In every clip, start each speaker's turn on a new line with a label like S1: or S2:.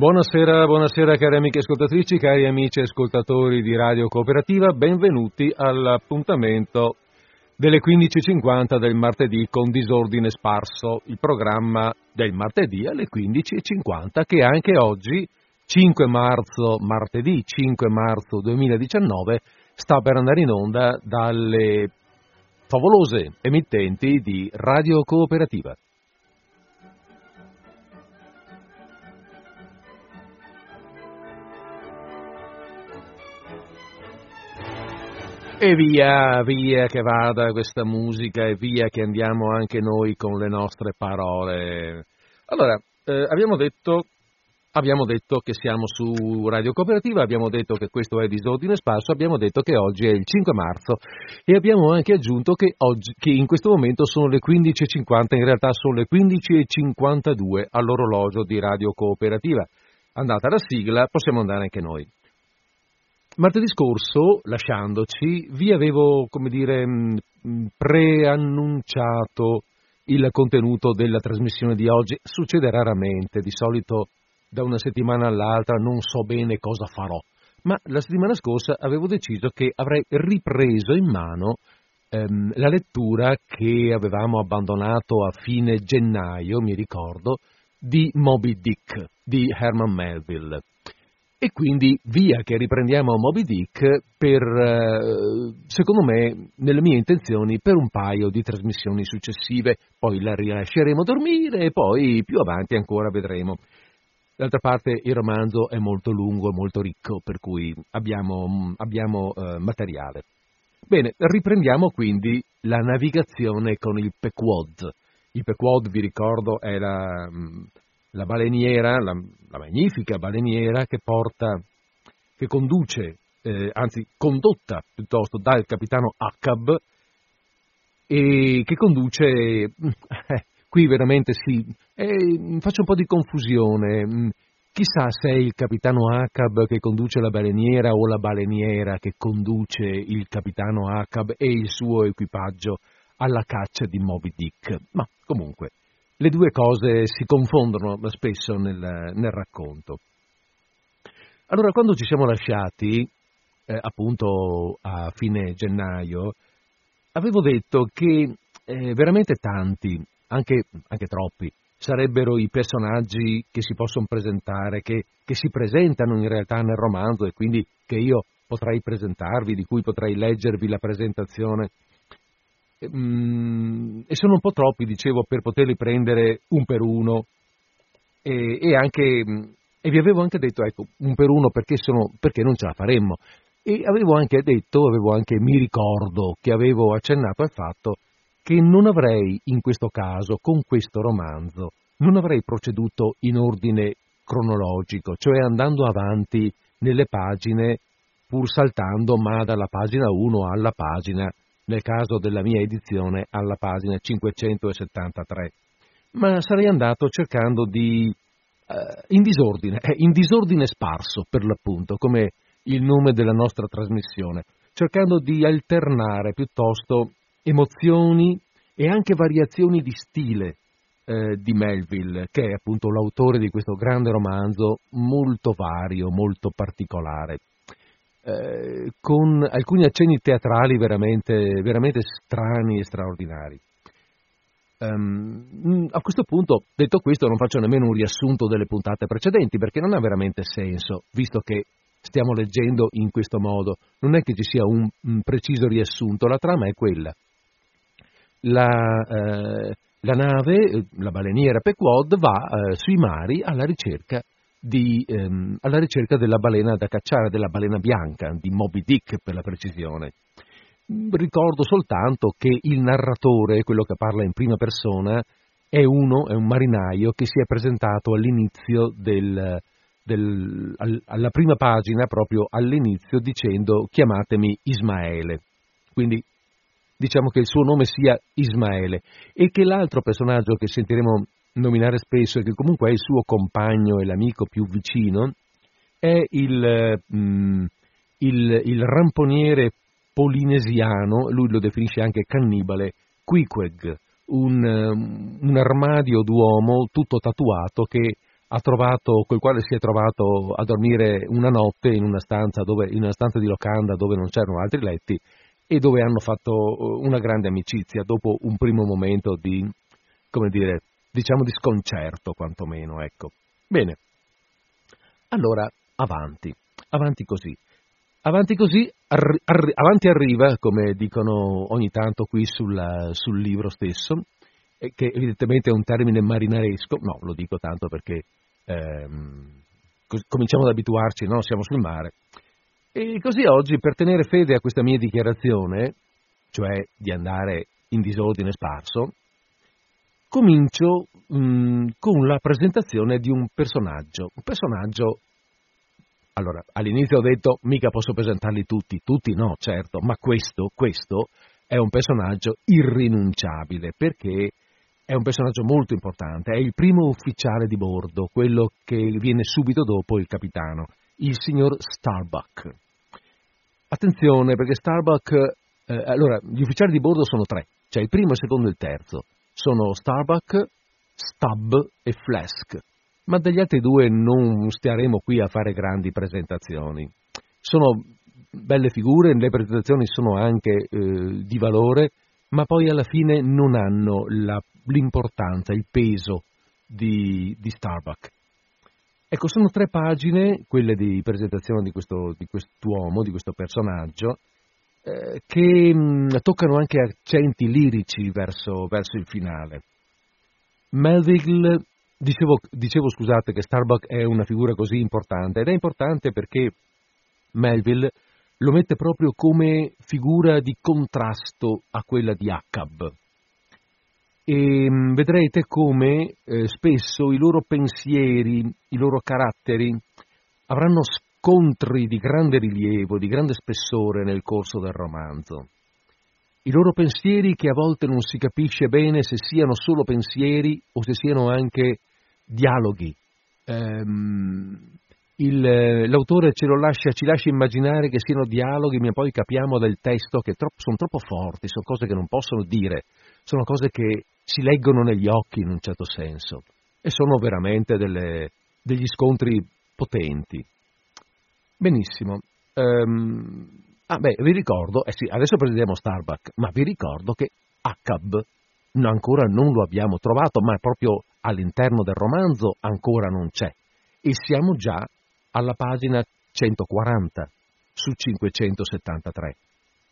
S1: Buonasera, buonasera cari amiche ascoltatrici, cari amici ascoltatori di Radio Cooperativa, benvenuti all'appuntamento delle 15.50 del martedì con Disordine Sparso, il programma del martedì alle 15.50 che anche oggi, 5 marzo, martedì 5 marzo 2019, sta per andare in onda dalle favolose emittenti di Radio Cooperativa. E via, via che vada questa musica e via che andiamo anche noi con le nostre parole. Allora, eh, abbiamo, detto, abbiamo detto che siamo su Radio Cooperativa, abbiamo detto che questo è Disordine Sparso, abbiamo detto che oggi è il 5 marzo e abbiamo anche aggiunto che, oggi, che in questo momento sono le 15.50, in realtà sono le 15.52 all'orologio di Radio Cooperativa. Andata la sigla, possiamo andare anche noi. Martedì scorso, lasciandoci, vi avevo, come dire, mm, preannunciato il contenuto della trasmissione di oggi. Succede raramente, di solito da una settimana all'altra non so bene cosa farò, ma la settimana scorsa avevo deciso che avrei ripreso in mano ehm, la lettura che avevamo abbandonato a fine gennaio, mi ricordo, di Moby Dick di Herman Melville. E quindi via che riprendiamo Moby Dick per, eh, secondo me, nelle mie intenzioni, per un paio di trasmissioni successive, poi la rilasceremo dormire e poi più avanti ancora vedremo. D'altra parte il romanzo è molto lungo e molto ricco, per cui abbiamo, abbiamo eh, materiale. Bene, riprendiamo quindi la navigazione con il Pequod. Il Pequod, vi ricordo, è la, la baleniera, la, la, magnifica baleniera che porta, che conduce, eh, anzi condotta piuttosto dal capitano Akkab e che conduce, eh, qui veramente sì, eh, faccio un po' di confusione, mm, chissà se è il capitano Akkab che conduce la baleniera o la baleniera che conduce il capitano Akkab e il suo equipaggio alla caccia di Moby Dick, ma comunque le due cose si confondono spesso nel, nel racconto. Allora, quando ci siamo lasciati, eh, appunto a fine gennaio, avevo detto che eh, veramente tanti, anche, anche, troppi, sarebbero i personaggi che si possono presentare, che, che si presentano in realtà nel romanzo e quindi che io potrei presentarvi, di cui potrei leggervi la presentazione Mm, e sono un po' troppi, dicevo, per poterli prendere un per uno e, e, anche, e vi avevo anche detto, ecco, un per uno perché, sono, perché non ce la faremmo. E avevo anche detto, avevo anche, mi ricordo che avevo accennato al fatto che non avrei in questo caso, con questo romanzo, non avrei proceduto in ordine cronologico, cioè andando avanti nelle pagine pur saltando ma dalla pagina 1 alla pagina nel caso della mia edizione alla pagina 573, ma sarei andato cercando di eh, in disordine, eh, in disordine sparso per l'appunto, come il nome della nostra trasmissione, cercando di alternare piuttosto emozioni e anche variazioni di stile eh, di Melville, che è appunto l'autore di questo grande romanzo molto vario, molto particolare. Eh, con alcuni accenni teatrali veramente, veramente strani e straordinari. Um, a questo punto, detto questo, non faccio nemmeno un riassunto delle puntate precedenti perché non ha veramente senso, visto che stiamo leggendo in questo modo. Non è che ci sia un, un preciso riassunto, la trama è quella. La, eh, la nave, la baleniera Pequod, va eh, sui mari alla ricerca di, ehm, alla ricerca della balena da cacciare, della balena bianca, di Moby Dick per la precisione. Ricordo soltanto che il narratore, quello che parla in prima persona, è uno, è un marinaio che si è presentato all'inizio del, del, al, alla prima pagina, proprio all'inizio, dicendo chiamatemi Ismaele. Quindi diciamo che il suo nome sia Ismaele e che l'altro personaggio che sentiremo nominare spesso e che comunque è il suo compagno e l'amico più vicino, è il, mm, il, il ramponiere polinesiano, lui lo definisce anche cannibale, Quiqueg, un, um, un armadio d'uomo tutto tatuato che ha trovato, col quale si è trovato a dormire una notte in una stanza, dove, in una stanza di locanda dove non c'erano altri letti e dove hanno fatto uh, una grande amicizia dopo un primo momento di, come dire, diciamo di sconcerto quantomeno, ecco. Bene, allora avanti, avanti così. Avanti così, arri- arri- avanti arriva, come dicono ogni tanto qui sulla, sul libro stesso, che evidentemente è un termine marinaresco, no, lo dico tanto perché ehm, cominciamo ad abituarci, no? siamo sul mare. E così oggi, per tenere fede a questa mia dichiarazione, cioè di andare in disordine sparso, comincio mh, mm, con la presentazione di un personaggio. Un personaggio, allora, all'inizio ho detto, mica posso presentarli tutti, tutti no, certo, ma questo, questo è un personaggio irrinunciabile, perché è un personaggio molto importante, è il primo ufficiale di bordo, quello che viene subito dopo il capitano, il signor Starbuck. Attenzione, perché Starbuck, eh, allora, gli ufficiali di bordo sono tre, cioè il primo, il secondo e il terzo sono Starbuck, Stub e Flask, ma degli altri due non stiamo qui a fare grandi presentazioni. Sono belle figure, le presentazioni sono anche eh, di valore, ma poi alla fine non hanno la, l'importanza, il peso di, di, Starbuck. Ecco, sono tre pagine, quelle di presentazione di, questo, di quest'uomo, di questo personaggio, eh, che mh, mm, toccano anche accenti lirici verso, verso il finale. Melville, dicevo, dicevo, scusate che Starbuck è una figura così importante ed è importante perché Melville lo mette proprio come figura di contrasto a quella di Acab. E mh, mm, vedrete come eh, spesso i loro pensieri, i loro caratteri avranno spazio scontri di grande rilievo, di grande spessore nel corso del romanzo. I loro pensieri che a volte non si capisce bene se siano solo pensieri o se siano anche dialoghi. Ehm, il, l'autore lascia, ci lascia immaginare che siano dialoghi, ma poi capiamo dal testo che troppo, sono troppo forti, sono cose che non possono dire, sono cose che si leggono negli occhi in un certo senso e sono veramente delle, degli scontri potenti. Benissimo. Um, ah beh, vi ricordo, eh sì, adesso prendiamo Starbuck, ma vi ricordo che Acab ancora non lo abbiamo trovato, ma proprio all'interno del romanzo ancora non c'è. E siamo già alla pagina 140 su 573.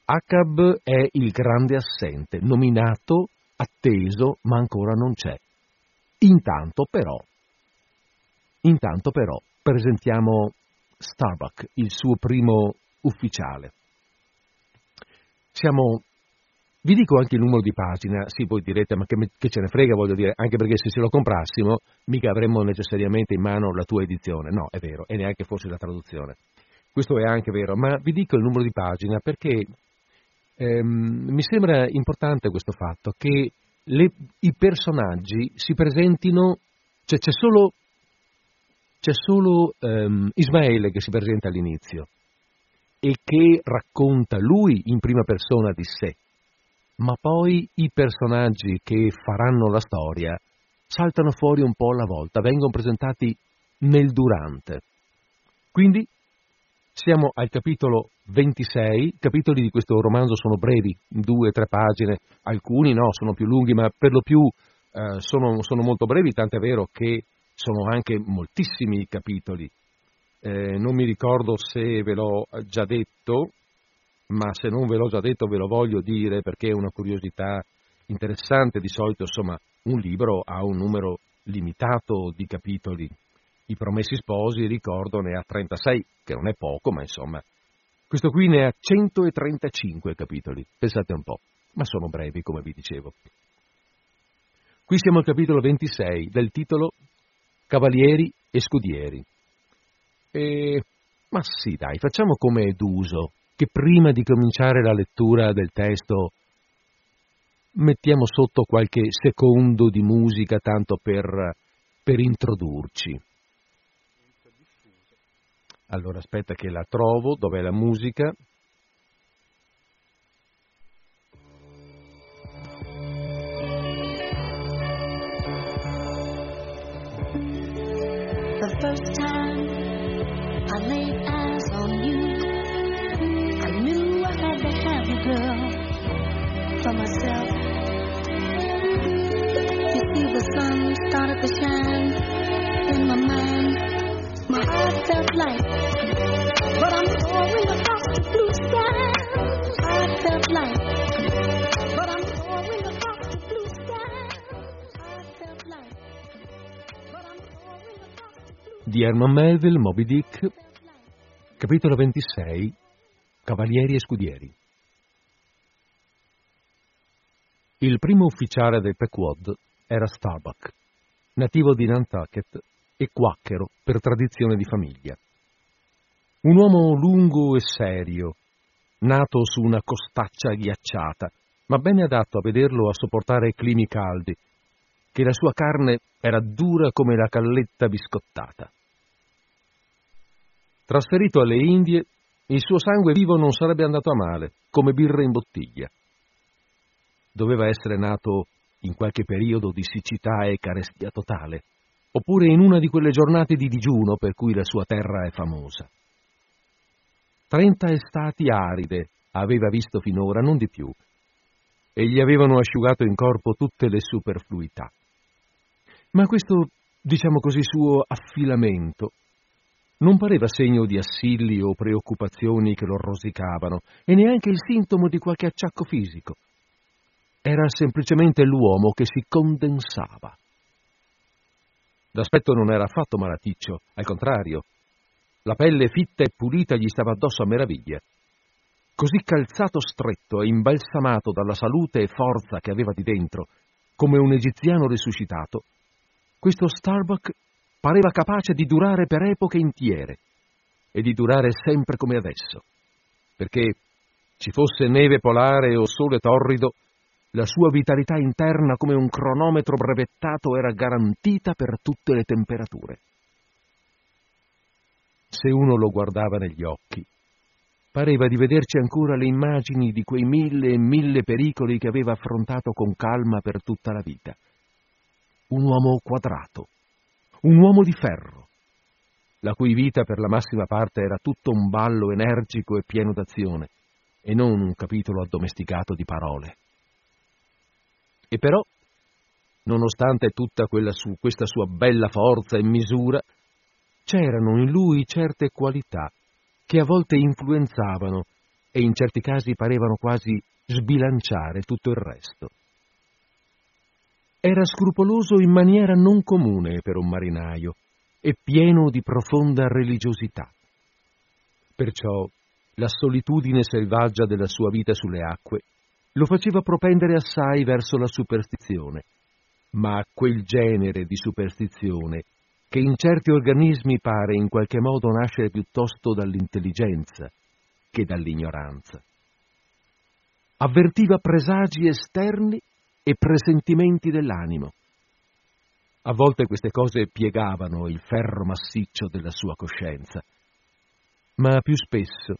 S1: Acab è il grande assente, nominato, atteso, ma ancora non c'è. Intanto però, intanto però presentiamo Starbuck, il suo primo ufficiale. Siamo, vi dico anche il numero di pagina, sì voi direte ma che, che ce ne frega voglio dire, anche perché se ce lo comprassimo mica avremmo necessariamente in mano la tua edizione, no è vero, e neanche forse la traduzione. Questo è anche vero, ma vi dico il numero di pagina perché ehm, mi sembra importante questo fatto che le, i personaggi si presentino, cioè c'è solo c'è solo um, Ismaele che si presenta all'inizio e che racconta lui in prima persona di sé, ma poi i personaggi che faranno la storia saltano fuori un po' alla volta, vengono presentati nel durante. Quindi siamo al capitolo 26, i capitoli di questo romanzo sono brevi, due tre pagine, alcuni no, sono più lunghi, ma per lo più eh, sono, sono molto brevi, tant'è vero che sono anche moltissimi i capitoli. Eh, non mi ricordo se ve l'ho già detto, ma se non ve l'ho già detto ve lo voglio dire perché è una curiosità interessante. Di solito, insomma, un libro ha un numero limitato di capitoli. I Promessi Sposi, ricordo, ne ha 36, che non è poco, ma insomma. Questo qui ne ha 135 capitoli, pensate un po', ma sono brevi, come vi dicevo. Qui siamo al capitolo 26 del titolo cavalieri e scudieri. E... Ma sì, dai, facciamo come è d'uso, che prima di cominciare la lettura del testo mettiamo sotto qualche secondo di musica tanto per, per introdurci. Allora aspetta che la trovo, dov'è la musica? Di Herman Melville, Moby Dick, capitolo 26, Cavalieri e Scudieri. Il primo ufficiale del Pequod era Starbuck, nativo di Nantucket e quacchero per tradizione di famiglia. Un uomo lungo e serio, nato su una costaccia ghiacciata, ma bene adatto a vederlo a sopportare climi caldi, che la sua carne era dura come la calletta biscottata. Trasferito alle Indie, il suo sangue vivo non sarebbe andato a male, come birra in bottiglia. Doveva essere nato in qualche periodo di siccità e carestia totale, oppure in una di quelle giornate di digiuno per cui la sua terra è famosa. Trenta estati aride aveva visto finora, non di più, e gli avevano asciugato in corpo tutte le superfluità. Ma questo, diciamo così, suo affilamento non pareva segno di assilli o preoccupazioni che lo rosicavano, e neanche il sintomo di qualche acciacco fisico. Era semplicemente l'uomo che si condensava. D'aspetto non era affatto malaticcio, al contrario. La pelle fitta e pulita gli stava addosso a meraviglia. Così calzato stretto e imbalsamato dalla salute e forza che aveva di dentro, come un egiziano risuscitato, questo Starbuck pareva capace di durare per epoche intiere e di durare sempre come adesso, perché ci fosse neve polare o sole torrido, la sua vitalità interna come un cronometro brevettato era garantita per tutte le temperature. Se uno lo guardava negli occhi, pareva di vederci ancora le immagini di quei mille e mille pericoli che aveva affrontato con calma per tutta la vita. Un uomo quadrato, un uomo di ferro, la cui vita per la massima parte era tutto un ballo energico e pieno d'azione, e non un capitolo addomesticato di parole. E però, nonostante tutta su, questa sua bella forza e misura, c'erano in lui certe qualità che a volte influenzavano e in certi casi parevano quasi sbilanciare tutto il resto. Era scrupoloso in maniera non comune per un marinaio e pieno di profonda religiosità. Perciò la solitudine selvaggia della sua vita sulle acque lo faceva propendere assai verso la superstizione, ma quel genere di superstizione che in certi organismi pare in qualche modo nascere piuttosto dall'intelligenza che dall'ignoranza. Avvertiva presagi esterni e presentimenti dell'animo. A volte queste cose piegavano il ferro massiccio della sua coscienza, ma più spesso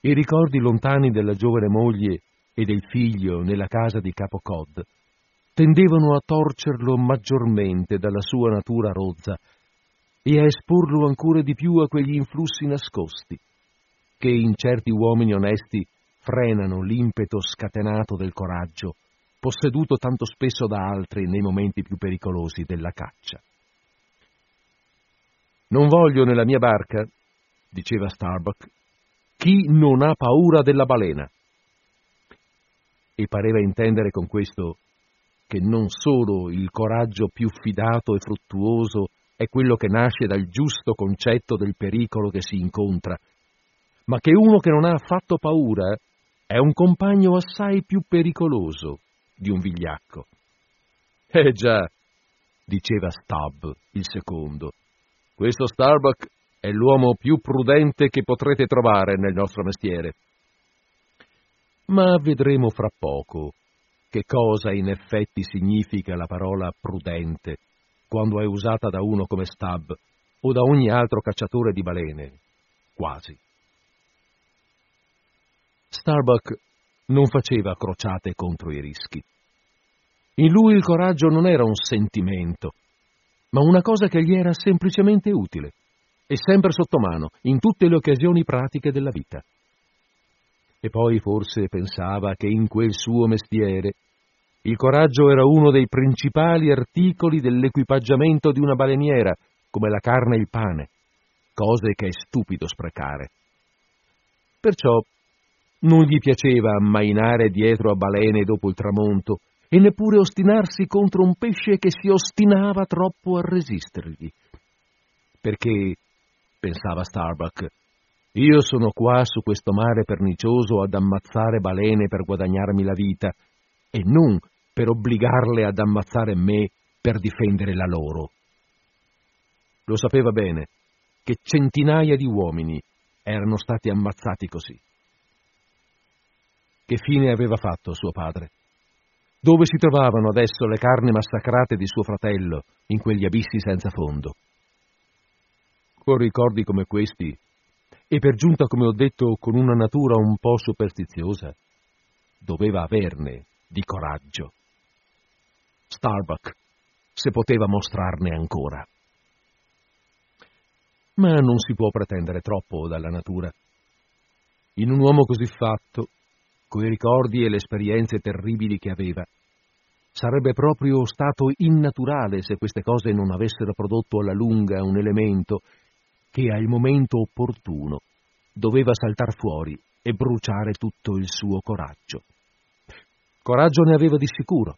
S1: i ricordi lontani della giovane moglie e del figlio nella casa di Capo Cod tendevano a torcerlo maggiormente dalla sua natura rozza e a esporlo ancora di più a quegli influssi nascosti che in certi uomini onesti frenano l'impeto scatenato del coraggio, posseduto tanto spesso da altri nei momenti più pericolosi della caccia. Non voglio nella mia barca, diceva Starbuck, chi non ha paura della balena e pareva intendere con questo che non solo il coraggio più fidato e fruttuoso è quello che nasce dal giusto concetto del pericolo che si incontra, ma che uno che non ha affatto paura è un compagno assai più pericoloso di un vigliacco. Eh già, diceva Stubb, il secondo, questo Starbuck è l'uomo più prudente che potrete trovare nel nostro mestiere ma vedremo fra poco che cosa in effetti significa la parola prudente quando è usata da uno come Stab o da ogni altro cacciatore di balene, quasi. Starbuck non faceva crociate contro i rischi. In lui il coraggio non era un sentimento, ma una cosa che gli era semplicemente utile. e sempre sotto mano, in tutte le occasioni pratiche della vita. E poi forse pensava che in quel suo mestiere il coraggio era uno dei principali articoli dell'equipaggiamento di una baleniera, come la carne e il pane, cose che è stupido sprecare. Perciò non gli piaceva ammainare dietro a balene dopo il tramonto e neppure ostinarsi contro un pesce che si ostinava troppo a resistergli. Perché, pensava Starbuck, io sono qua su questo mare pernicioso ad ammazzare balene per guadagnarmi la vita e non per obbligarle ad ammazzare me per difendere la loro. Lo sapeva bene che centinaia di uomini erano stati ammazzati così. Che fine aveva fatto suo padre? Dove si trovavano adesso le carni massacrate di suo fratello in quegli abissi senza fondo? Con ricordi come questi, e per giunta, come ho detto, con una natura un po' superstiziosa, doveva averne di coraggio. Starbuck, se poteva mostrarne ancora. Ma non si può pretendere troppo dalla natura. In un uomo così fatto, coi ricordi e le esperienze terribili che aveva, sarebbe proprio stato innaturale se queste cose non avessero prodotto alla lunga un elemento che al momento opportuno doveva saltar fuori e bruciare tutto il suo coraggio. Coraggio ne aveva di sicuro,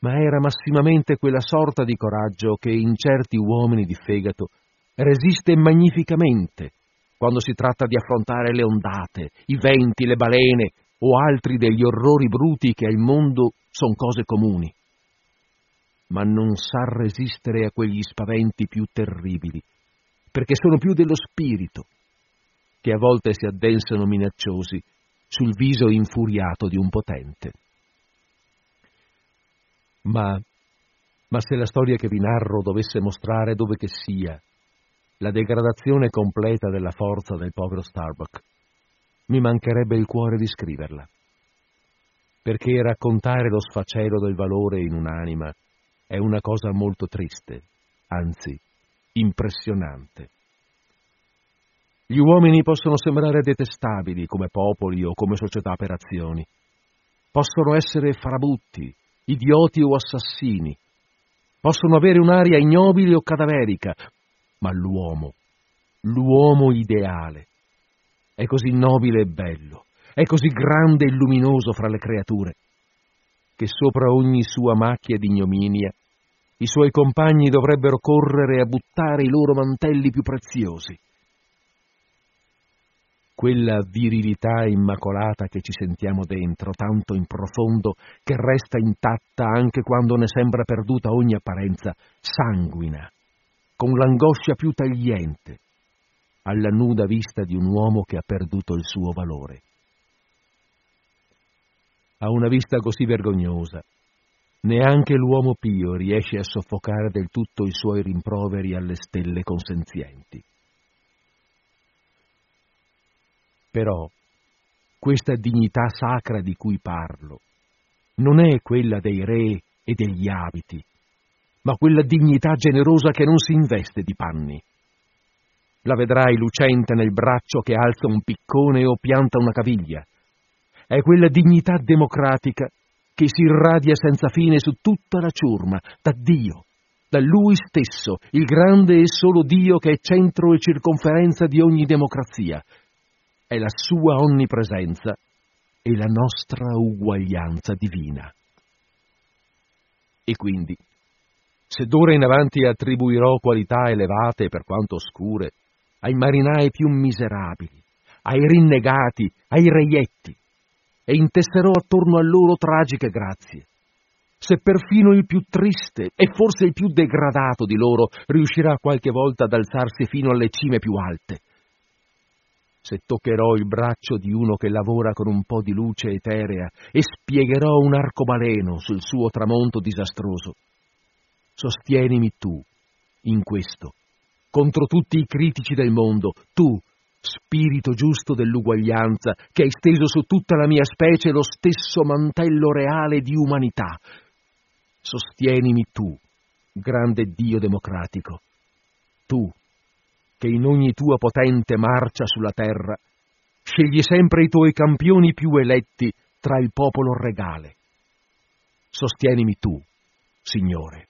S1: ma era massimamente quella sorta di coraggio che in certi uomini di fegato resiste magnificamente quando si tratta di affrontare le ondate, i venti, le balene o altri degli orrori bruti che al mondo sono cose comuni. Ma non sa resistere a quegli spaventi più terribili, perché sono più dello spirito, che a volte si addensano minacciosi sul viso infuriato di un potente. Ma, ma se la storia che vi narro dovesse mostrare dove che sia la degradazione completa della forza del povero Starbuck, mi mancherebbe il cuore di scriverla. Perché raccontare lo sfacelo del valore in un'anima è una cosa molto triste, anzi impressionante. Gli uomini possono sembrare detestabili come popoli o come società per azioni. Possono essere farabutti, idioti o assassini. Possono avere un'aria ignobile o cadaverica, ma l'uomo, l'uomo ideale, è così nobile e bello, è così grande e luminoso fra le creature, che sopra ogni sua macchia di ignominia i suoi compagni dovrebbero correre a buttare i loro mantelli più preziosi. Quella virilità immacolata che ci sentiamo dentro, tanto in profondo che resta intatta anche quando ne sembra perduta ogni apparenza, sanguina, con l'angoscia più tagliente, alla nuda vista di un uomo che ha perduto il suo valore. A una vista così vergognosa, neanche l'uomo pio riesce a soffocare del tutto i suoi rimproveri alle stelle consenzienti. Però questa dignità sacra di cui parlo non è quella dei re e degli abiti, ma quella dignità generosa che non si investe di panni. La vedrai lucente nel braccio che alza un piccone o pianta una caviglia. È quella dignità democratica che si irradia senza fine su tutta la ciurma, da Dio, da Lui stesso, il grande e solo Dio che è centro e circonferenza di ogni democrazia, è la sua onnipresenza e la nostra uguaglianza divina. E quindi, se d'ora in avanti attribuirò qualità elevate per quanto oscure ai marinai più miserabili, ai rinnegati, ai reietti, e intesserò attorno a loro tragiche grazie, se perfino il più triste e forse il più degradato di loro riuscirà qualche volta ad alzarsi fino alle cime più alte, se toccherò il braccio di uno che lavora con un po' di luce eterea e spiegherò un arcobaleno sul suo tramonto disastroso. Sostienimi tu, in questo, contro tutti i critici del mondo, tu, spirito giusto dell'uguaglianza, che hai steso su tutta la mia specie lo stesso mantello reale di umanità. Sostienimi tu, grande Dio democratico, tu, che in ogni tua potente marcia sulla terra, scegli sempre i tuoi campioni più eletti tra il popolo regale. Sostienimi tu, Signore.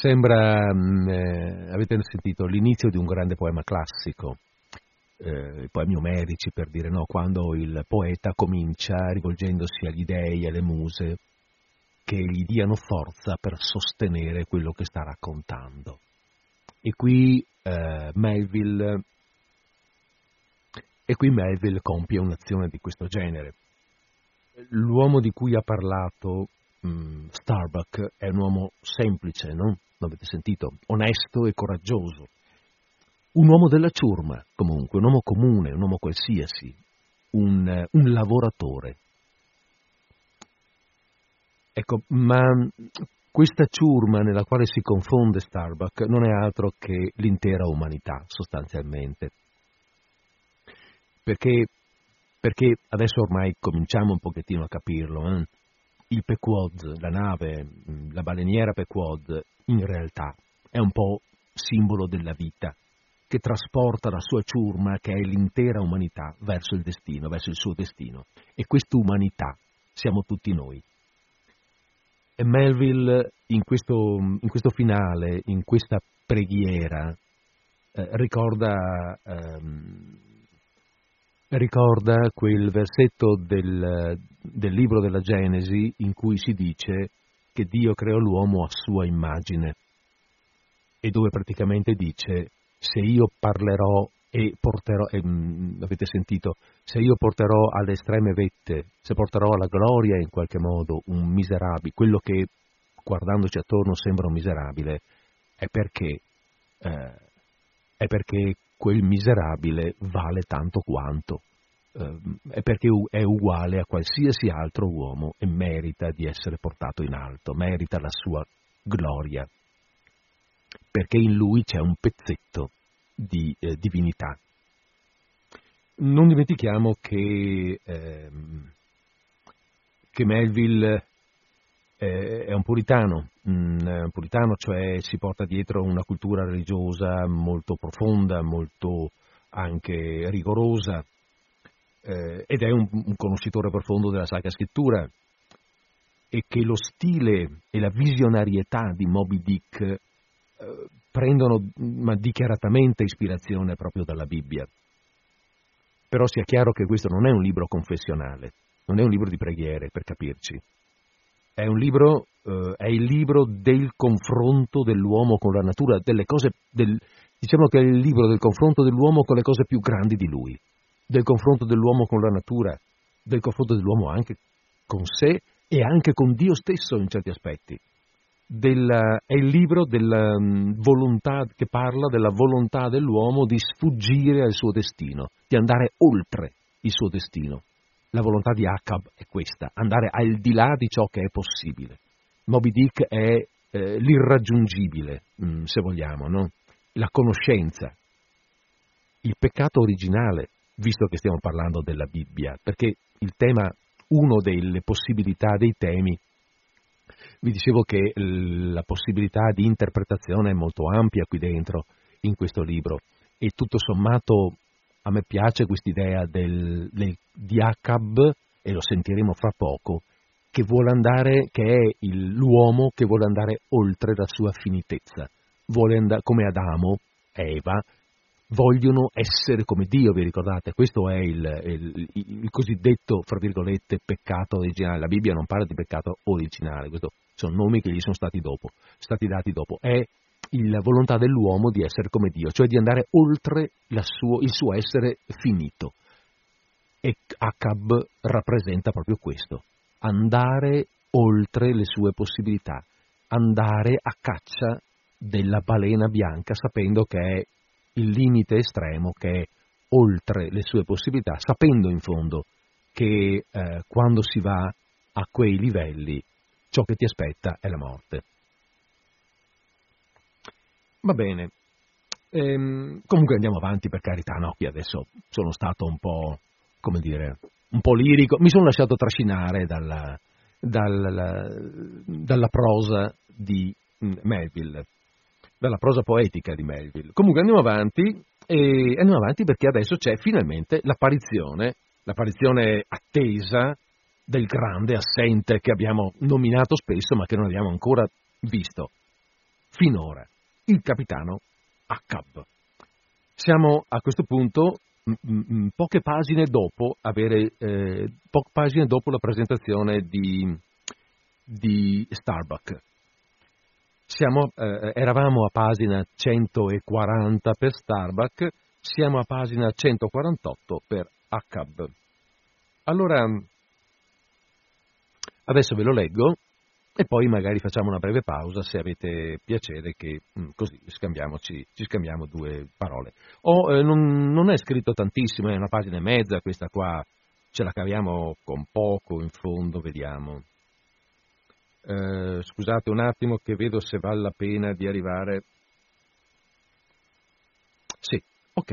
S1: Sembra, mh, eh, avete sentito, l'inizio di un grande poema classico, eh, i poemi omerici per dire no, quando il poeta comincia rivolgendosi agli dei, alle muse, che gli diano forza per sostenere quello che sta raccontando. E qui eh, Melville e qui Melville compie un'azione di questo genere. L'uomo di cui ha parlato um, Starbuck è un uomo semplice, no? L'avete sentito? Onesto e coraggioso. Un uomo della ciurma, comunque, un uomo comune, un uomo qualsiasi, un, un lavoratore. Ecco, ma questa ciurma nella quale si confonde Starbuck non è altro che l'intera umanità, sostanzialmente. Perché, perché adesso ormai cominciamo un pochettino a capirlo, eh? Il Pequod, la nave, mm, la baleniera Pequod, in realtà è un po' simbolo della vita, che trasporta la sua ciurma, che è l'intera umanità, verso il destino, verso il suo destino. E questa umanità siamo tutti noi. E Melville in questo, in questo finale, in questa preghiera, eh, ricorda ehm, ricorda quel versetto del, del libro della Genesi in cui si dice che Dio creò l'uomo a sua immagine e dove praticamente dice se io parlerò e porterò, e, mh, avete sentito, se io porterò alle estreme vette, se porterò alla gloria in qualche modo un miserabile, quello che guardandoci attorno sembra un miserabile, è perché, eh, è perché quel miserabile vale tanto quanto, eh, è perché è uguale a qualsiasi altro uomo e merita di essere portato in alto, merita la sua gloria, perché in lui c'è un pezzetto di eh, divinità. Non dimentichiamo che, eh, che Melville è un puritano, un puritano cioè si porta dietro una cultura religiosa molto profonda, molto anche rigorosa eh, ed è un, un, conoscitore profondo della Sacra Scrittura e che lo stile e la visionarietà di Moby Dick eh, prendono ma dichiaratamente ispirazione proprio dalla Bibbia. Però sia chiaro che questo non è un libro confessionale, non è un libro di preghiere, per capirci è un libro, eh, è il libro del confronto dell'uomo con la natura, delle cose, del, diciamo che è il libro del confronto dell'uomo con le cose più grandi di lui, del confronto dell'uomo con la natura, del confronto dell'uomo anche con sé e anche con Dio stesso in certi aspetti. Del, è il libro della um, volontà che parla della volontà dell'uomo di sfuggire al suo destino, di andare oltre il suo destino. La volontà di Acab è questa, andare al di là di ciò che è possibile. Moby Dick è eh, l'irraggiungibile, mh, mm, se vogliamo, no? la conoscenza, il peccato originale, visto che stiamo parlando della Bibbia, perché il tema, uno delle possibilità dei temi, vi dicevo che la possibilità di interpretazione è molto ampia qui dentro, in questo libro, e tutto sommato a me piace quest'idea del, del, di Acab, e lo sentiremo fra poco, che vuole andare, che è il, l'uomo che vuole andare oltre la sua finitezza. Vuole andare, come Adamo, Eva, vogliono essere come Dio, vi ricordate? Questo è il, il, il, cosiddetto, fra virgolette, peccato originale. La Bibbia non parla di peccato originale, questi sono nomi che gli sono stati dopo, stati dati dopo. È la volontà dell'uomo di essere come Dio, cioè di andare oltre suo, il suo essere finito. E Acab rappresenta proprio questo, andare oltre le sue possibilità, andare a caccia della balena bianca, sapendo che è il limite estremo, che è oltre le sue possibilità, sapendo in fondo che eh, quando si va a quei livelli ciò che ti aspetta è la morte. Va bene, ehm, comunque andiamo avanti per carità, no, qui adesso sono stato un po', come dire, un po' lirico, mi sono lasciato trascinare dalla, dalla, dalla prosa di Melville, dalla prosa poetica di Melville. Comunque andiamo avanti, e andiamo avanti perché adesso c'è finalmente l'apparizione, l'apparizione attesa del grande assente che abbiamo nominato spesso ma che non abbiamo ancora visto finora, il capitano Accab. Siamo a questo punto poche pagine dopo, avere, eh, poche pagine dopo la presentazione di, di Starbuck. Siamo, eh, eravamo a pagina 140 per Starbuck, siamo a pagina 148 per ACAB. Allora, adesso ve lo leggo e poi magari facciamo una breve pausa se avete piacere che mm, così scambiamoci, ci scambiamo due parole. Oh, eh, non, non, è scritto tantissimo, è una pagina e mezza questa qua, ce la caviamo con poco in fondo, vediamo. Eh, scusate un attimo che vedo se vale la pena di arrivare. Sì, ok,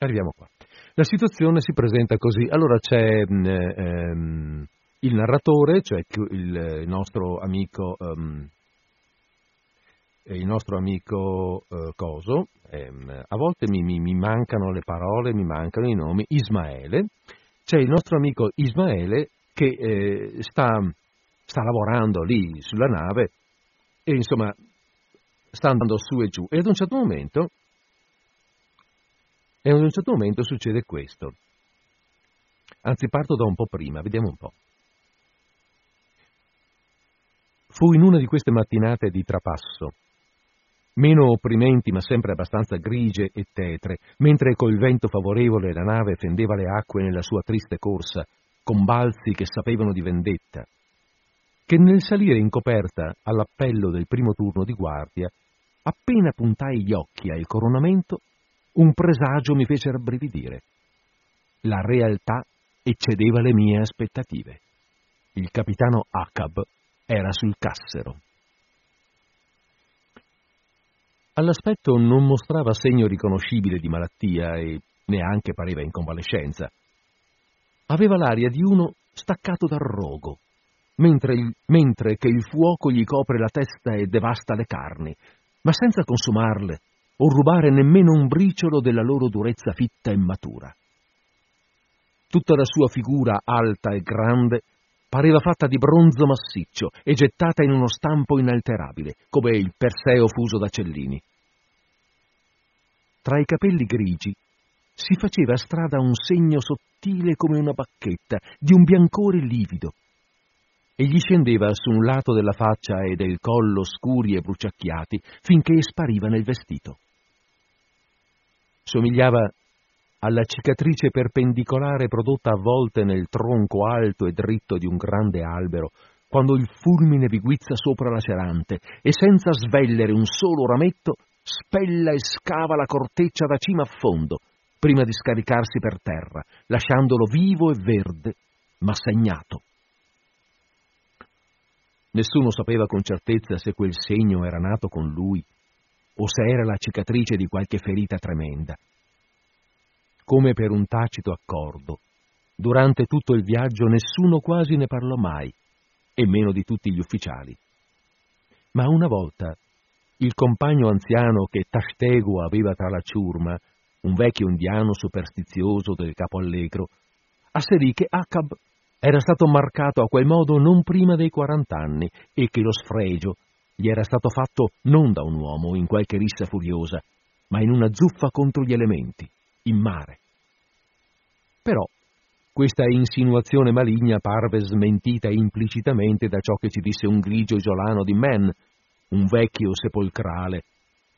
S1: arriviamo qua. La situazione si presenta così. Allora c'è... Mm, ehm, il narratore, cioè il, nostro amico, um, il nostro amico uh, Coso, ehm, a volte mi, mi, mi, mancano le parole, mi mancano i nomi, Ismaele, c'è il nostro amico Ismaele che eh, sta, sta lavorando lì sulla nave e insomma sta andando su e giù e ad un certo momento, e ad un certo momento succede questo. Anzi, parto da un po' prima, vediamo un po'. Fu in una di queste mattinate di trapasso, meno opprimenti ma sempre abbastanza grigie e tetre, mentre col vento favorevole la nave fendeva le acque nella sua triste corsa, con balzi che sapevano di vendetta, che nel salire in coperta all'appello del primo turno di guardia, appena puntai gli occhi al coronamento, un presagio mi fece rabbrividire. La realtà eccedeva le mie aspettative. Il capitano Acab era sul cassero. All'aspetto non mostrava segno riconoscibile di malattia e neanche pareva in convalescenza. Aveva l'aria di uno staccato dal rogo, mentre, il, mentre che il fuoco gli copre la testa e devasta le carni, ma senza consumarle o rubare nemmeno un briciolo della loro durezza fitta e matura. Tutta la sua figura alta e grande pareva fatta di bronzo massiccio e gettata in uno stampo inalterabile, come il Perseo fuso da Cellini. Tra i capelli grigi si faceva strada un segno sottile come una bacchetta, di un biancore livido, e gli scendeva su un lato della faccia e del collo scuri e bruciacchiati finché spariva nel vestito. Somigliava alla cicatrice perpendicolare prodotta a volte nel tronco alto e dritto di un grande albero, quando il fulmine vi guizza sopra la cerante e senza svellere un solo rametto spella e scava la corteccia da cima a fondo, prima di scaricarsi per terra, lasciandolo vivo e verde, ma segnato. Nessuno sapeva con certezza se quel segno era nato con lui o se era la cicatrice di qualche ferita tremenda come per un tacito accordo. Durante tutto il viaggio nessuno quasi ne parlò mai, e meno di tutti gli ufficiali. Ma una volta il compagno anziano che Tashtegu aveva tra la ciurma, un vecchio indiano superstizioso del capo allegro, asserì che Acab era stato marcato a quel modo non prima dei quarant'anni e che lo sfregio gli era stato fatto non da un uomo in qualche rissa furiosa, ma in una zuffa contro gli elementi in mare. Però questa insinuazione maligna parve smentita implicitamente da ciò che ci disse un grigio isolano di Men, un vecchio sepolcrale,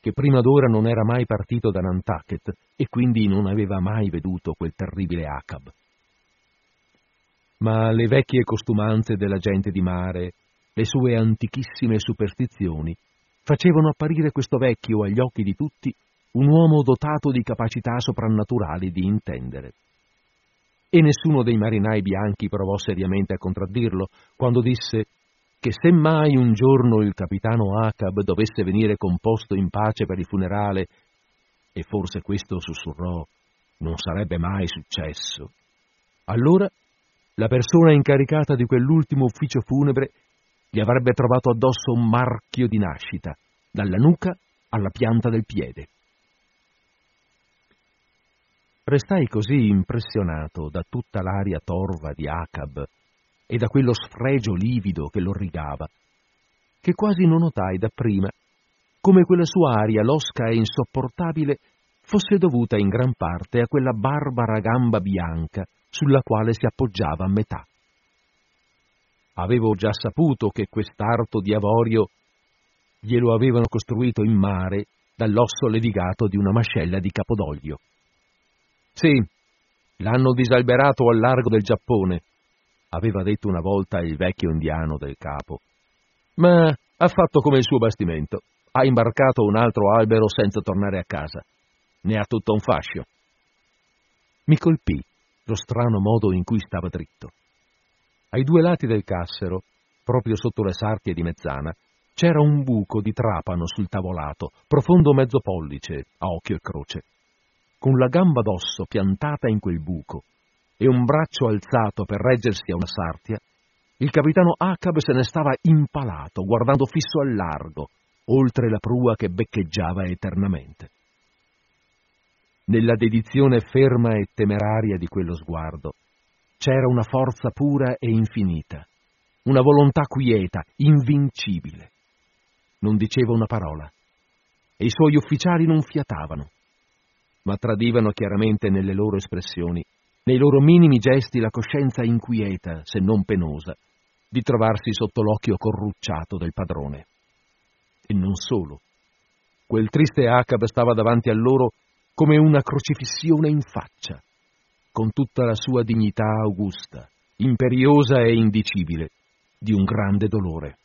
S1: che prima d'ora non era mai partito da Nantucket e quindi non aveva mai veduto quel terribile Acab. Ma le vecchie costumanze della gente di mare, le sue antichissime superstizioni, facevano apparire questo vecchio agli occhi di tutti un uomo dotato di capacità soprannaturali di intendere. E nessuno dei marinai bianchi provò seriamente a contraddirlo quando disse che se mai un giorno il capitano Acab dovesse venire composto in pace per il funerale, e forse questo sussurrò non sarebbe mai successo, allora la persona incaricata di quell'ultimo ufficio funebre gli avrebbe trovato addosso un marchio di nascita, dalla nuca alla pianta del piede. Restai così impressionato da tutta l'aria torva di Acab e da quello sfregio livido che lo rigava, che quasi non notai dapprima come quella sua aria losca e insopportabile fosse dovuta in gran parte a quella barbara gamba bianca sulla quale si appoggiava a metà. Avevo già saputo che quest'arto di avorio glielo avevano costruito in mare dall'osso levigato di una mascella di capodoglio. Sì, l'hanno disalberato al largo del Giappone, aveva detto una volta il vecchio indiano del capo. Ma ha fatto come il suo bastimento, ha imbarcato un altro albero senza tornare a casa. Ne ha tutto un fascio. Mi colpì lo strano modo in cui stava dritto. Ai due lati del cassero, proprio sotto le sartie di mezzana, c'era un buco di trapano sul tavolato, profondo mezzo pollice, a occhio e croce. Con la gamba d'osso piantata in quel buco e un braccio alzato per reggersi a una sartia, il capitano Acab se ne stava impalato, guardando fisso al largo, oltre la prua che beccheggiava eternamente. Nella dedizione ferma e temeraria di quello sguardo c'era una forza pura e infinita, una volontà quieta, invincibile. Non diceva una parola e i suoi ufficiali non fiatavano, ma tradivano chiaramente nelle loro espressioni nei loro minimi gesti la coscienza inquieta, se non penosa, di trovarsi sotto l'occhio corrucciato del padrone. E non solo. Quel triste Acab stava davanti a loro come una crocifissione in faccia, con tutta la sua dignità augusta, imperiosa e indicibile, di un grande dolore.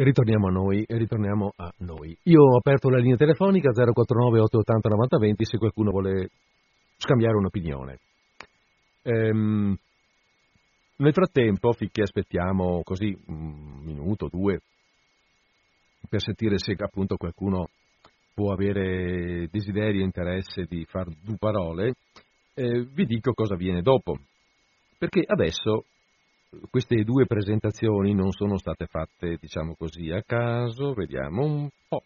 S1: Ritorniamo a noi, ritorniamo a noi. Io ho aperto la linea telefonica 049 880 9020 se qualcuno vuole scambiare un'opinione. Ehm, nel frattempo, finché aspettiamo così un minuto, due, per sentire se appunto qualcuno può avere desiderio e interesse di far due parole, eh, vi dico cosa viene dopo. Perché adesso queste due presentazioni non sono state fatte, diciamo così, a caso, vediamo un po'.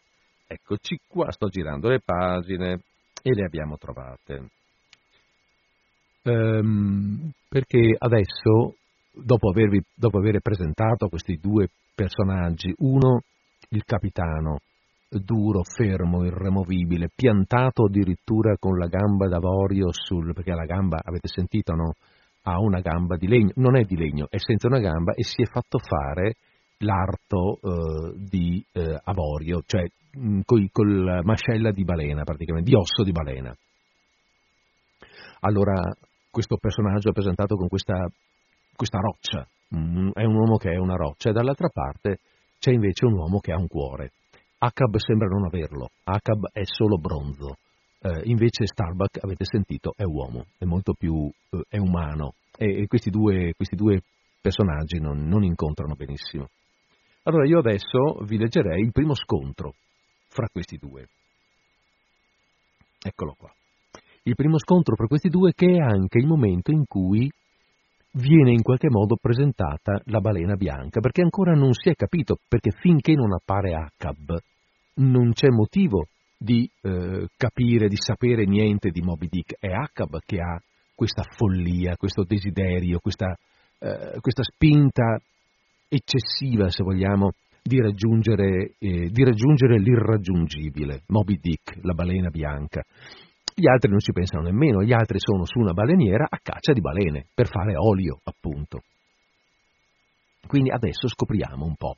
S1: Eccoci qua, sto girando le pagine e le abbiamo trovate. Ehm, perché adesso, dopo, avervi, dopo aver presentato questi due personaggi, uno, il capitano, duro, fermo, irremovibile, piantato addirittura con la gamba d'avorio sul... perché la gamba, avete sentito, no? Ha una gamba di legno, non è di legno, è senza una gamba e si è fatto fare l'arto eh, di eh, avorio, cioè mh, coi, col mascella di balena praticamente, di osso di balena. Allora questo personaggio è presentato con questa, questa roccia, mh, è un uomo che è una roccia e dall'altra parte c'è invece un uomo che ha un cuore. Acab sembra non averlo, Acab è solo bronzo, eh, invece Starbuck, avete sentito, è uomo, è molto più eh, è umano e, e questi, due, questi, due, personaggi non, non, incontrano benissimo. Allora io adesso vi leggerei il primo scontro fra questi due. Eccolo qua. Il primo scontro fra questi due che è anche il momento in cui viene in qualche modo presentata la balena bianca, perché ancora non si è capito, perché finché non appare Acab non c'è motivo di eh, capire, di sapere niente di Moby Dick. È Acab che ha questa follia, questo desiderio, questa, eh, questa spinta eccessiva, se vogliamo, di raggiungere, eh, di raggiungere l'irraggiungibile, Moby Dick, la balena bianca. Gli altri non ci pensano nemmeno, gli altri sono su una baleniera a caccia di balene, per fare olio, appunto. Quindi adesso scopriamo un po'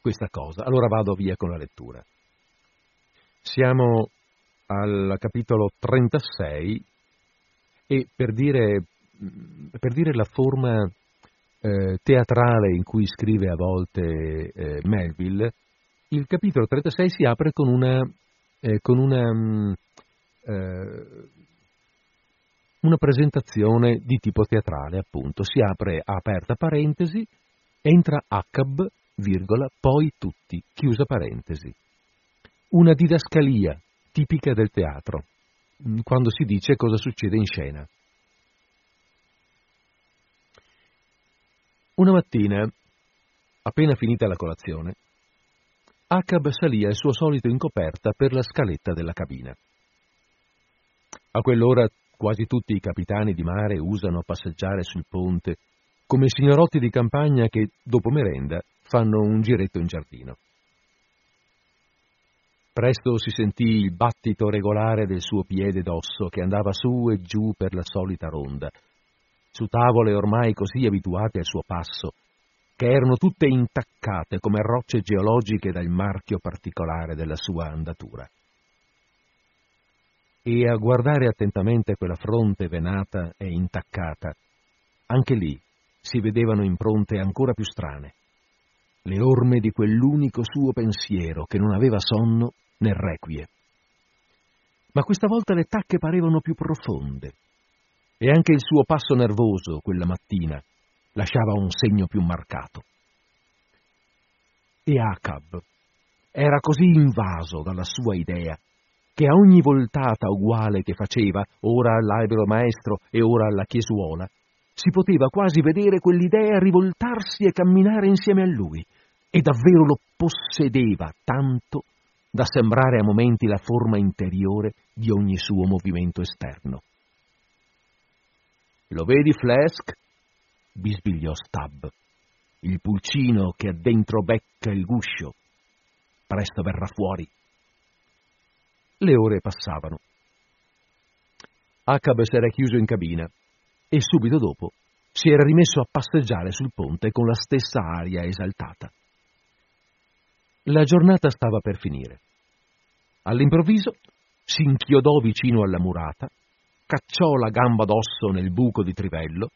S1: questa cosa. Allora vado via con la lettura. Siamo al capitolo 36 e per dire, per dire la forma eh, teatrale in cui scrive a volte eh, Melville, il capitolo 36 si apre con una, eh, con una mm, eh, una presentazione di tipo teatrale, appunto. Si apre aperta parentesi, entra Acab, virgola, poi tutti, chiusa parentesi. Una didascalia tipica del teatro, mm, quando si dice cosa succede in scena. Una mattina, appena finita la colazione, Acab salì al suo solito in coperta per la scaletta della cabina. A quell'ora quasi tutti i capitani di mare usano passeggiare sul ponte come signorotti di campagna che, dopo merenda, fanno un giretto in giardino. Presto si sentì il battito regolare del suo piede d'osso che andava su e giù per la solita ronda, su tavole ormai così abituate al suo passo, che erano tutte intaccate come rocce geologiche dal marchio particolare della sua andatura. E a guardare attentamente quella fronte venata e intaccata, anche lì si vedevano impronte ancora più strane, le orme di quell'unico suo pensiero che non aveva sonno né requie. Ma questa volta le tacche parevano più profonde e anche il suo passo nervoso quella mattina lasciava un segno più marcato. E Acab era così invaso dalla sua idea che a ogni voltata uguale che faceva, ora all'albero maestro e ora alla chiesuola, si poteva quasi vedere quell'idea rivoltarsi e camminare insieme a lui, e davvero lo possedeva tanto da sembrare a momenti la forma interiore di ogni suo movimento esterno. Lo vedi, Flask? bisbigliò Stab. Il pulcino che ha dentro becca il guscio. Presto verrà fuori. Le ore passavano. Acab s'era chiuso in cabina e subito dopo si era rimesso a passeggiare sul ponte con la stessa aria esaltata. La giornata stava per finire. All'improvviso si inchiodò vicino alla murata, cacciò la gamba d'osso nel buco di trivello,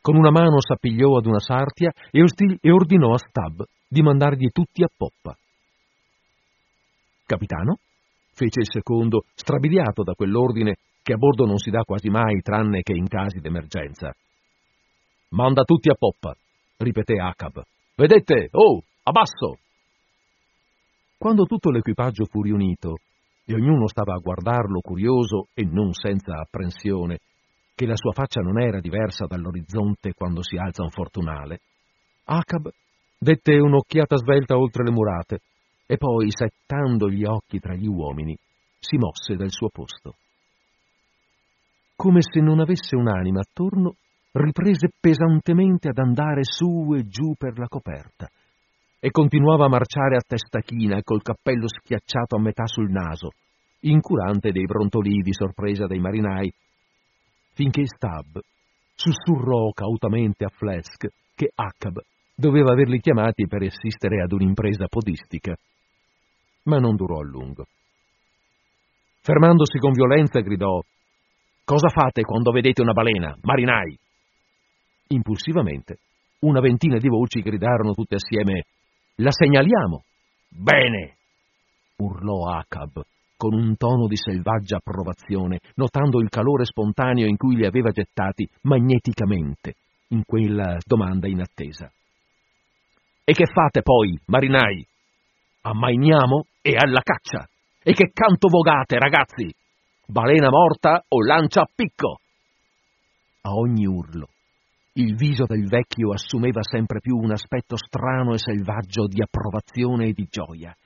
S1: con una mano s'appigliò ad una sartia e, ordinò a Stab di mandargli tutti a poppa. Capitano? fece il secondo, strabiliato da quell'ordine che a bordo non si dà quasi mai tranne che in casi d'emergenza. Manda tutti a poppa, ripeté Acab. Vedete, oh, abbasso! Quando tutto l'equipaggio fu riunito e ognuno stava a guardarlo curioso e non senza apprensione, che la sua faccia non era diversa dall'orizzonte quando si alza un fortunale, Acab dette un'occhiata svelta oltre le murate e poi, settando gli occhi tra gli uomini, si mosse dal suo posto. Come se non avesse un'anima attorno, riprese pesantemente ad andare su e giù per la coperta e continuava a marciare a testa china col cappello schiacciato a metà sul naso, incurante dei brontolii di sorpresa dei marinai, finché Stab sussurrò cautamente a Flesk che Acab doveva averli chiamati per assistere ad un'impresa podistica ma non durò a lungo. Fermandosi con violenza gridò Cosa fate quando vedete una balena, marinai? Impulsivamente, una ventina di voci gridarono tutte assieme La segnaliamo! Bene! urlò Acab con un tono di selvaggia approvazione, notando il calore spontaneo in cui li aveva gettati magneticamente in quella domanda inattesa. E che fate poi, marinai? Ammainiamo e alla caccia. E che canto vogate, ragazzi? Balena morta o lancia a picco? A ogni urlo, il viso del vecchio assumeva sempre più un aspetto strano e selvaggio di approvazione e di gioia.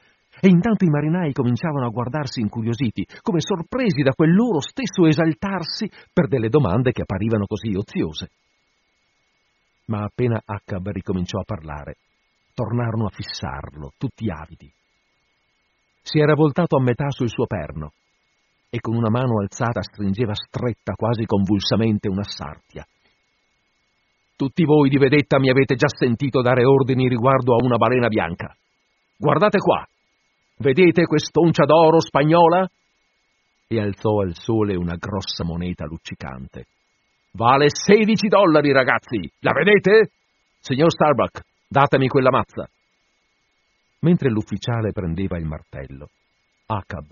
S1: E intanto i marinai cominciavano a guardarsi incuriositi, come sorpresi da quel loro stesso esaltarsi per delle domande che apparivano così oziose. Ma appena Accab ricominciò a parlare, tornarono a fissarlo, tutti avidi. Si era voltato a metà sul suo perno e con una mano alzata stringeva stretta quasi convulsamente una sartia. Tutti voi di vedetta mi avete già sentito dare ordini riguardo a una balena bianca. Guardate qua, Vedete quest'oncia d'oro spagnola? E alzò al sole una grossa moneta luccicante. Vale 16 dollari, ragazzi! La vedete? Signor Starbuck, datemi quella mazza. Mentre l'ufficiale prendeva il martello, Acab,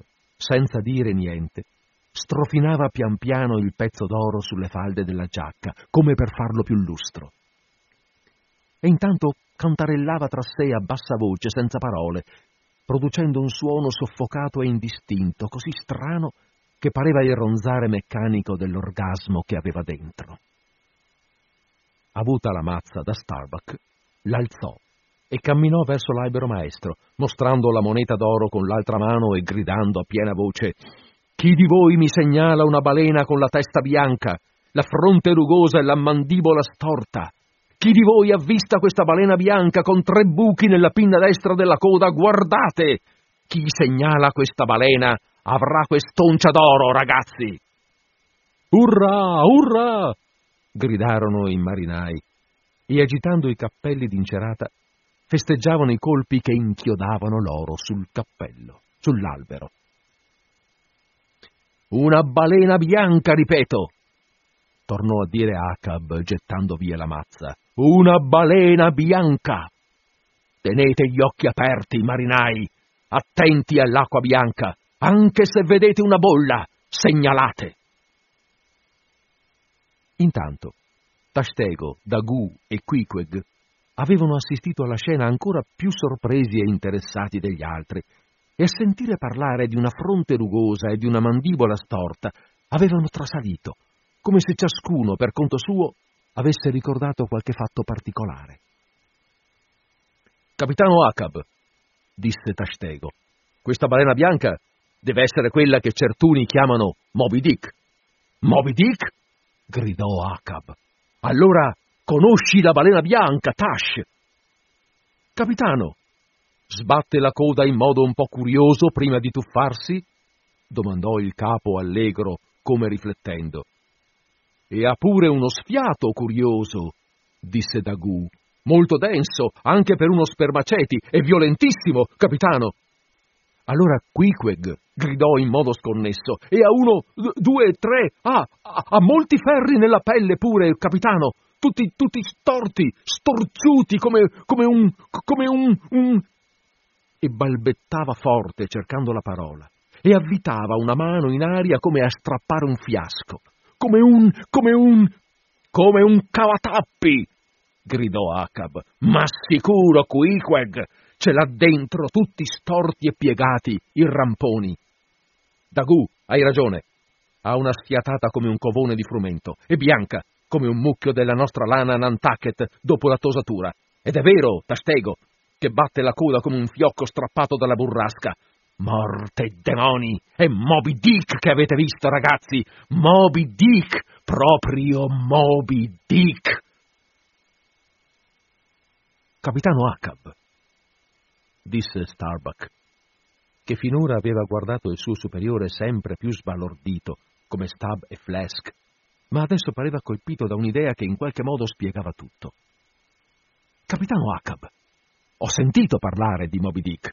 S1: senza dire niente, strofinava pian piano il pezzo d'oro sulle falde della giacca, come per farlo più lustro. E intanto cantarellava tra sé a bassa voce, senza parole, producendo un suono soffocato e indistinto, così strano che pareva il ronzare meccanico dell'orgasmo che aveva dentro. Avuta la mazza da Starbuck, l'alzò e camminò verso l'albero maestro, mostrando la moneta d'oro con l'altra mano e gridando a piena voce Chi di voi mi segnala una balena con la testa bianca, la fronte rugosa e la mandibola storta? Chi di voi ha vista questa balena bianca con tre buchi nella pinna destra della coda? Guardate! Chi segnala questa balena avrà quest'oncia d'oro, ragazzi! Urrà, urrà! gridarono i marinai e agitando i cappelli d'incerata festeggiavano i colpi che inchiodavano l'oro sul cappello, sull'albero. Una balena bianca, ripeto! tornò a dire Acab gettando via la mazza. Una balena bianca! Tenete gli occhi aperti, marinai, attenti all'acqua bianca, anche se vedete una bolla, segnalate. Intanto, Tastego, Dagu e Quiqueg avevano assistito alla scena ancora più sorpresi e interessati degli altri, e a sentire parlare di una fronte rugosa e di una mandibola storta avevano trasalito, come se ciascuno, per conto suo, avesse ricordato qualche fatto particolare. Capitano Acab, disse Tastego, questa balena bianca deve essere quella che certuni chiamano Moby Dick. Moby Dick? gridò Acab. Allora conosci la balena bianca, Tash? Capitano, sbatte la coda in modo un po' curioso prima di tuffarsi? domandò il capo allegro, come riflettendo. E ha pure uno sfiato curioso, disse Dagu. Molto denso, anche per uno spermaceti, e violentissimo, capitano. Allora Quiqueg gridò in modo sconnesso, e ha uno, due, tre, ah, ha molti ferri nella pelle pure, capitano, tutti, tutti storti, storciuti, come, come un, come un, un... E balbettava forte cercando la parola, e avvitava una mano in aria come a strappare un fiasco come un... come un... come un cavatappi! gridò Acab. Ma sicuro, Quiqueg, ce l'ha dentro tutti storti e piegati, i ramponi. Dagu, hai ragione. Ha una sfiatata come un covone di frumento, e bianca, come un mucchio della nostra lana Nantucket dopo la tosatura. Ed è vero, Tastego, che batte la coda come un fiocco strappato dalla burrasca, Morte demoni! È Moby Dick che avete visto, ragazzi! Moby Dick! Proprio Moby Dick! Capitano Acab, disse Starbuck, che finora aveva guardato il suo superiore sempre più sbalordito, come Stab e Flask, ma adesso pareva colpito da un'idea che in qualche modo spiegava tutto. Capitano Acab, ho sentito parlare di Moby Dick.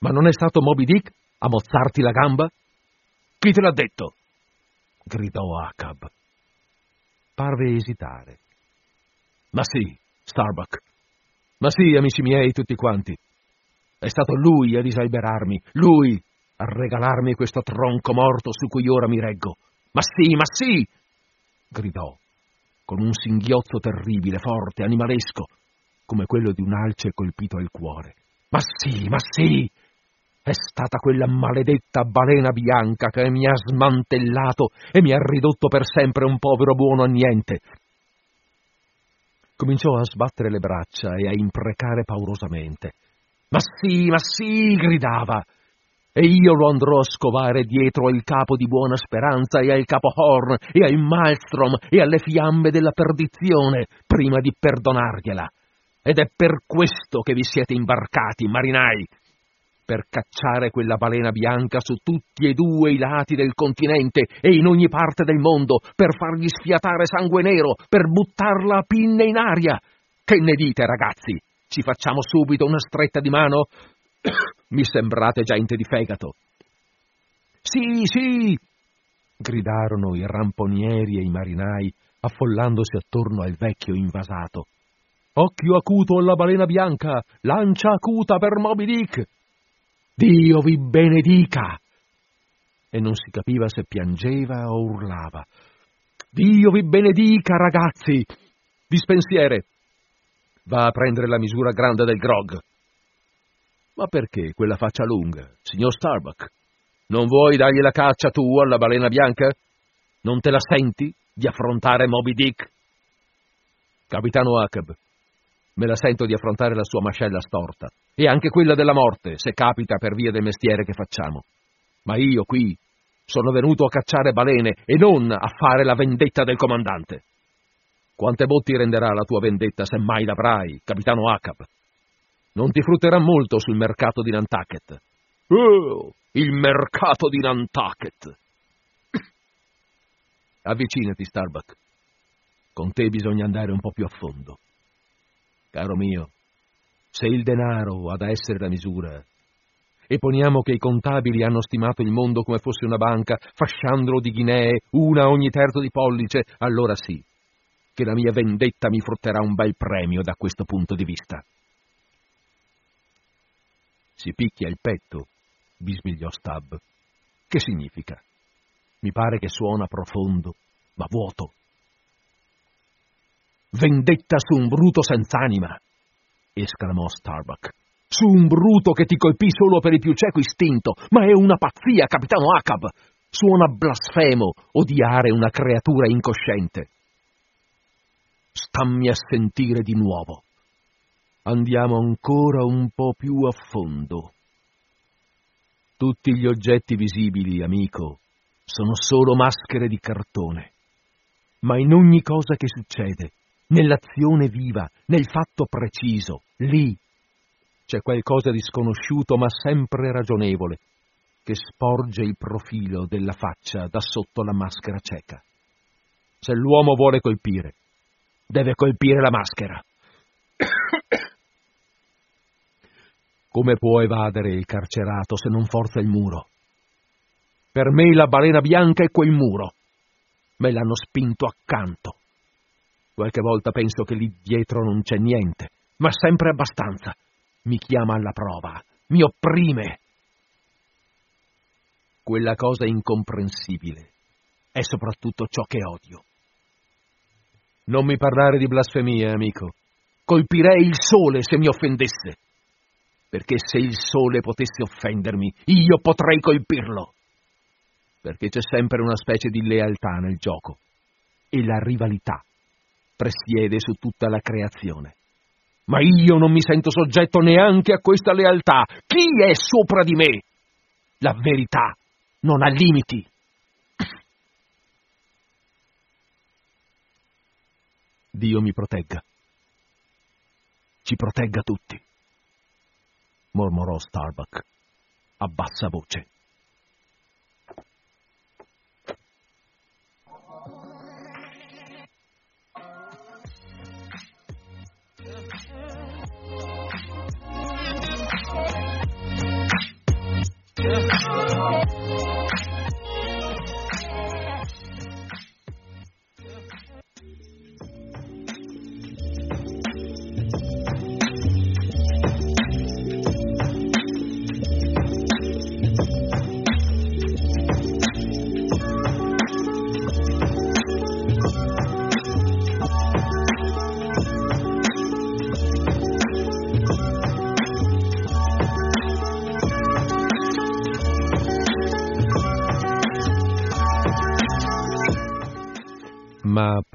S1: Ma non è stato Moby Dick a mozzarti la gamba? Chi te l'ha detto? gridò Acab. Parve esitare. Ma sì, Starbuck. Ma sì, amici miei, tutti quanti. È stato lui a disalberarmi, lui a regalarmi questo tronco morto su cui ora mi reggo. Ma sì, ma sì! Gridò, con un singhiozzo terribile, forte, animalesco, come quello di un alce colpito al cuore. Ma sì, ma sì! È stata quella maledetta balena bianca che mi ha smantellato e mi ha ridotto per sempre un povero buono a niente. Cominciò a sbattere le braccia e a imprecare paurosamente. Ma sì, ma sì, gridava. E io lo andrò a scovare dietro il capo di Buona Speranza e al capo Horn e al Maelstrom e alle fiamme della perdizione prima di perdonargliela. Ed è per questo che vi siete imbarcati, marinai, per cacciare quella balena bianca su tutti e due i lati del continente e in ogni parte del mondo, per fargli sfiatare sangue nero, per buttarla a pinne in aria. Che ne dite, ragazzi? Ci facciamo subito una stretta di mano? Mi sembrate gente di fegato. Sì, sì! gridarono i ramponieri e i marinai, affollandosi attorno al vecchio invasato. Occhio acuto alla balena bianca, lancia acuta per Moby Dick! Dio vi benedica! E non si capiva se piangeva o urlava. Dio vi benedica, ragazzi! Dispensiere! Va a prendere la misura grande del grog. Ma perché quella faccia lunga, signor Starbuck? Non vuoi dargli la caccia tu alla balena bianca? Non te la senti di affrontare Moby Dick? Capitano Acab, me la sento di affrontare la sua mascella storta e anche quella della morte, se capita per via del mestiere che facciamo. Ma io qui sono venuto a cacciare balene e non a fare la vendetta del comandante. Quante botti renderà la tua vendetta se mai l'avrai, capitano Acab? Non ti frutterà molto sul mercato di Nantucket. Oh, il mercato di Nantucket! Avvicinati, Starbuck. Con te bisogna andare un po' più a fondo. Caro mio, se il denaro ha da essere la misura, e poniamo che i contabili hanno stimato il mondo come fosse una banca, fasciandolo di ghinee, una ogni terzo di pollice, allora sì, che la mia vendetta mi frutterà un bel premio da questo punto di vista. Si picchia il petto, bisbigliò Stab. Che significa? Mi pare che suona profondo, ma vuoto. Vendetta su un bruto senz'anima! esclamò Starbuck. Su un bruto che ti colpì solo per il più cieco istinto, ma è una pazzia, capitano Acab! Suona blasfemo odiare una creatura incosciente. Stammi a sentire di nuovo. Andiamo ancora un po' più a fondo. Tutti gli oggetti visibili, amico, sono solo maschere di cartone. Ma in ogni cosa che succede, nell'azione viva, nel fatto preciso, lì c'è qualcosa di sconosciuto ma sempre ragionevole, che sporge il profilo della faccia da sotto la maschera cieca. Se l'uomo vuole colpire, deve colpire la maschera. Come può evadere il carcerato se non forza il muro? Per me la balena bianca è quel muro. Me l'hanno spinto accanto. Qualche volta penso che lì dietro non c'è niente, ma sempre abbastanza. Mi chiama alla prova, mi opprime. Quella cosa incomprensibile è soprattutto ciò che odio. Non mi parlare di blasfemia, amico. Colpirei il sole se mi offendesse. Perché se il sole potesse offendermi, io potrei colpirlo. Perché c'è sempre una specie di lealtà nel gioco. E la rivalità presiede su tutta la creazione. Ma io non mi sento soggetto neanche a questa lealtà. Chi è sopra di me? La verità non ha limiti. Dio mi protegga ci protegga tutti, mormorò Starbuck a bassa voce. Yeah.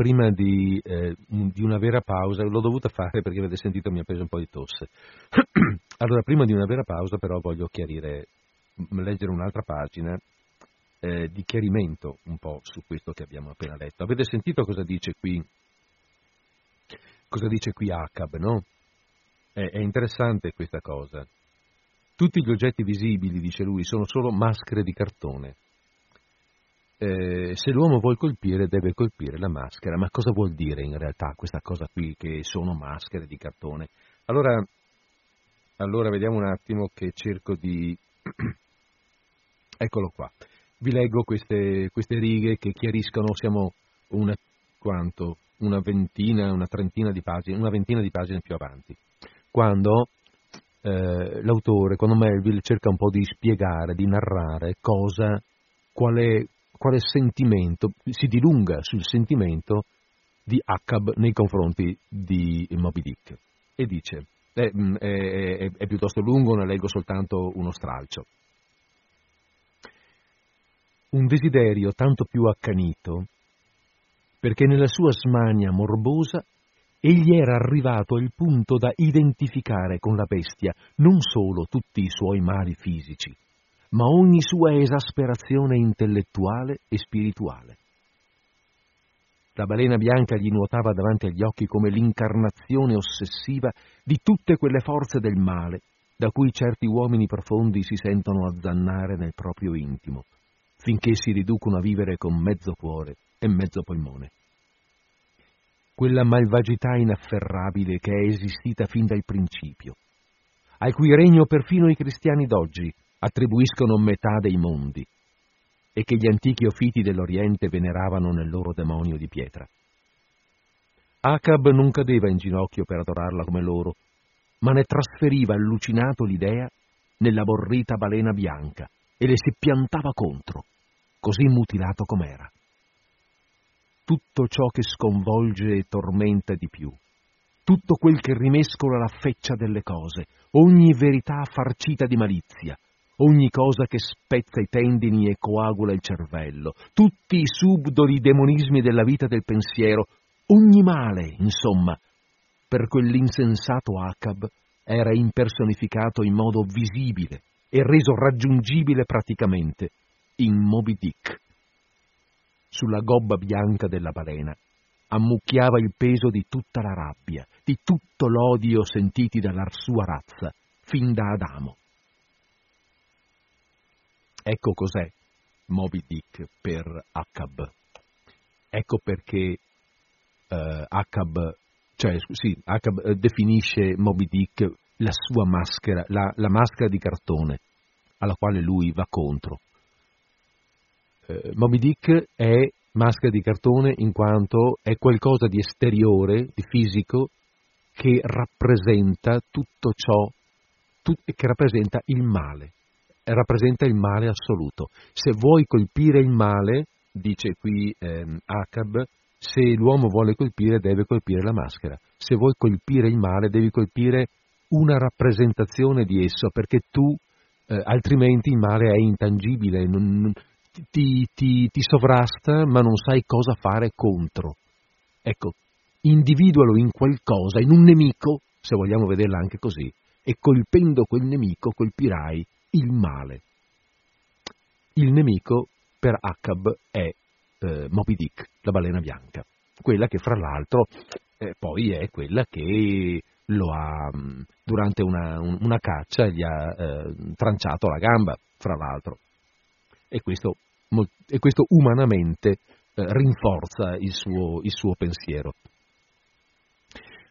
S1: Prima di, eh, di, una vera pausa, l'ho dovuta fare perché avete sentito mi ha preso un po' di tosse. allora, prima di una vera pausa però voglio chiarire, leggere un'altra pagina eh, di chiarimento un po' su questo che abbiamo appena letto. Avete sentito cosa dice qui, cosa dice qui Acab, no? È, è interessante questa cosa. Tutti gli oggetti visibili, dice lui, sono solo maschere di cartone. Eh, se l'uomo vuole colpire deve colpire la maschera, ma cosa vuol dire in realtà questa cosa qui che sono maschere di cartone? Allora, allora vediamo un attimo che cerco di... Eccolo qua. Vi leggo queste, queste righe che chiariscono, siamo una, quanto, una ventina, una trentina di pagine, una ventina di pagine più avanti, quando eh, l'autore, quando Melville cerca un po' di spiegare, di narrare cosa, quale, quale sentimento, si dilunga sul sentimento di Akkab nei confronti di Moby Dick. E dice, è, è, è, è piuttosto lungo, ne leggo soltanto uno stralcio. Un desiderio tanto più accanito, perché nella sua smania morbosa egli era arrivato al punto da identificare con la bestia non solo tutti i suoi mali fisici, ma ogni sua esasperazione intellettuale e spirituale. La balena bianca gli nuotava davanti agli occhi come l'incarnazione ossessiva di tutte quelle forze del male da cui certi uomini profondi si sentono azzannare nel proprio intimo, finché si riducono a vivere con mezzo cuore e mezzo polmone. Quella malvagità inafferrabile che è esistita fin dal principio, al cui regno perfino i cristiani d'oggi attribuiscono metà dei mondi e che gli antichi ofiti dell'Oriente veneravano nel loro demonio di pietra. Acab non cadeva in ginocchio per adorarla come loro, ma ne trasferiva allucinato l'idea nella borrita balena bianca e le si piantava contro, così mutilato com'era. Tutto ciò che sconvolge e tormenta di più, tutto quel che rimescola la feccia delle cose, ogni verità farcita di malizia, ogni cosa che spezza i tendini e coagula il cervello, tutti i subdoli demonismi della vita del pensiero, ogni male, insomma, per quell'insensato Acab era impersonificato in modo visibile e reso raggiungibile praticamente in Moby Dick. Sulla gobba bianca della balena ammucchiava il peso di tutta la rabbia, di tutto l'odio sentiti dalla sua razza, fin da Adamo. Ecco cos'è Moby Dick per Acab. Ecco perché eh, Acab, cioè, sì, Acab eh, definisce Moby Dick la sua maschera, la, la maschera di cartone alla quale lui va contro eh, Moby Dick è maschera di cartone in quanto è qualcosa di esteriore, di fisico, che rappresenta tutto ciò, tut, che rappresenta il male, rappresenta il male assoluto. Se vuoi colpire il male, dice qui ehm, Acab, se l'uomo vuole colpire deve colpire la maschera, se vuoi colpire il male devi colpire una rappresentazione di esso, perché tu eh, altrimenti il male è intangibile, non, ti, ti, ti sovrasta ma non sai cosa fare contro. Ecco, individualo in qualcosa, in un nemico, se vogliamo vederla anche così, e colpendo quel nemico colpirai il male. Il nemico per Acab è eh, Moby Dick, la balena bianca, quella che fra l'altro eh, poi è quella che lo ha, mm, durante una, una caccia, gli ha eh, tranciato la gamba, fra l'altro e questo, e questo umanamente eh, rinforza il suo, il suo pensiero.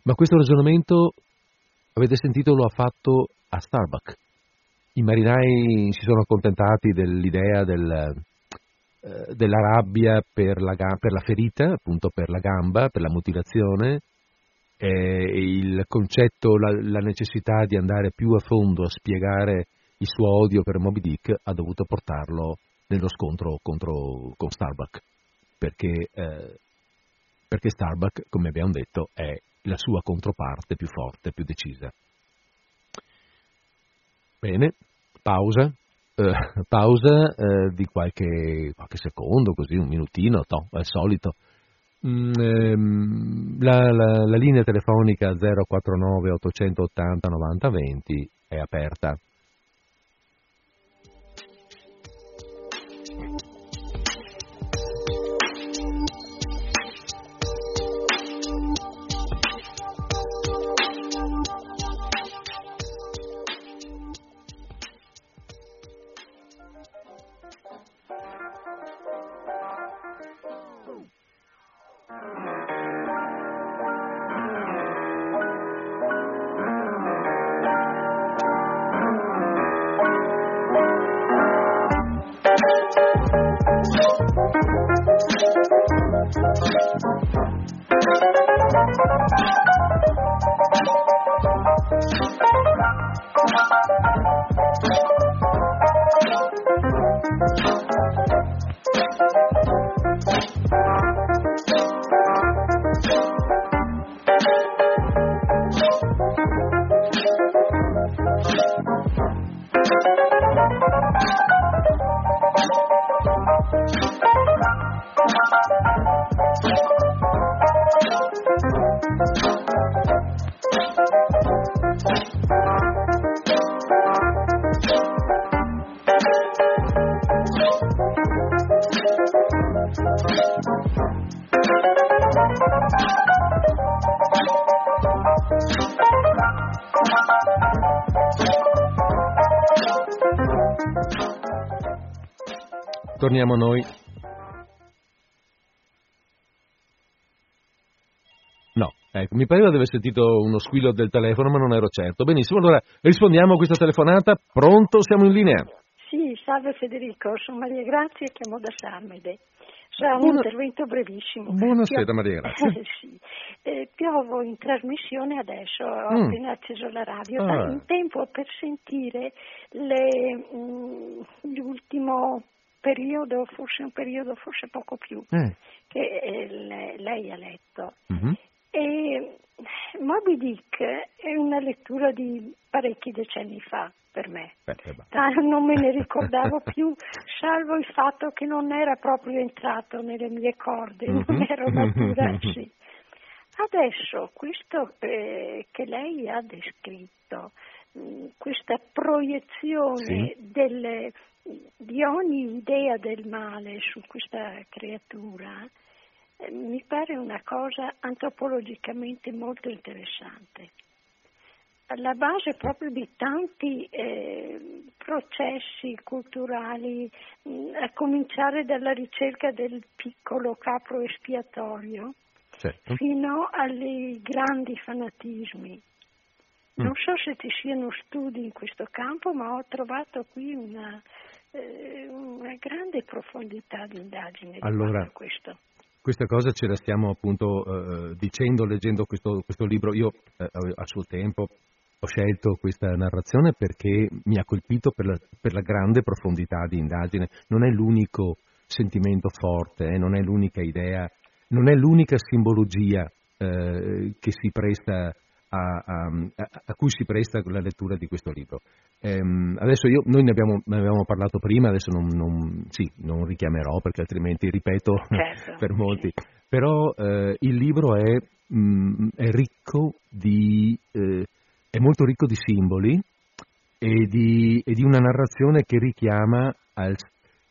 S1: Ma questo ragionamento, avete sentito, lo ha fatto a Starbuck. I marinai si sono accontentati dell'idea del, eh, della rabbia per la, per la, ferita, appunto per la gamba, per la mutilazione, eh, il concetto, la, la, necessità di andare più a fondo a spiegare il suo odio per Moby Dick ha dovuto portarlo nello scontro contro, con Starbuck, perché, eh, perché Starbuck, come abbiamo detto, è la sua controparte più forte, più decisa. Bene, pausa, eh, pausa eh, di qualche, qualche, secondo, così un minutino, to, al solito. Mm, ehm, la, la, la linea telefonica 049 880 90 20 è aperta. Pareva di aver sentito uno squillo del telefono, ma non ero certo. Benissimo, allora rispondiamo a questa telefonata. Pronto? Siamo in linea.
S2: Sì, salve Federico, sono Maria Grazia e chiamo da Sarmede. Sarà un Buona... intervento brevissimo.
S1: Buonasera Pio... Maria Grazia.
S2: sì. eh, piovo in trasmissione adesso, ho mm. appena acceso la radio, ah. in tempo per sentire le, mh, mm, l'ultimo periodo, forse un periodo, forse poco più, eh. che eh, lei ha letto. Mm-hmm. E Moby Dick è una lettura di parecchi decenni fa per me. Beh, non me ne ricordavo più, salvo il fatto che non era proprio entrato nelle mie corde, mm-hmm. non ero matura, sì. Adesso questo eh, che lei ha descritto, mh, mm, questa proiezione sì. delle di ogni idea del male su questa creatura eh, mi pare una cosa antropologicamente molto interessante. Alla base proprio di tanti eh, processi culturali, mh, mm, a cominciare dalla ricerca del piccolo capro espiatorio, certo. fino ai grandi fanatismi. Mm. Non so se ci siano studi in questo campo, ma ho trovato qui una, eh, una grande profondità di indagine
S1: allora,
S2: questo.
S1: Questa cosa ce la stiamo appunto eh, dicendo leggendo questo, questo libro. Io eh, a suo tempo ho scelto questa narrazione perché mi ha colpito per la, per la grande profondità di indagine. Non è l'unico sentimento forte, eh, non è l'unica idea, non è l'unica simbologia eh, che si presta a, a, a, cui si presta la lettura di questo libro. Ehm, adesso io, noi ne abbiamo, ne abbiamo, parlato prima, adesso non, non, sì, non, richiamerò perché altrimenti ripeto certo. per molti, però eh, il libro è, mh, mm, è, ricco di, eh, è molto ricco di simboli e di, e di una narrazione che richiama, al,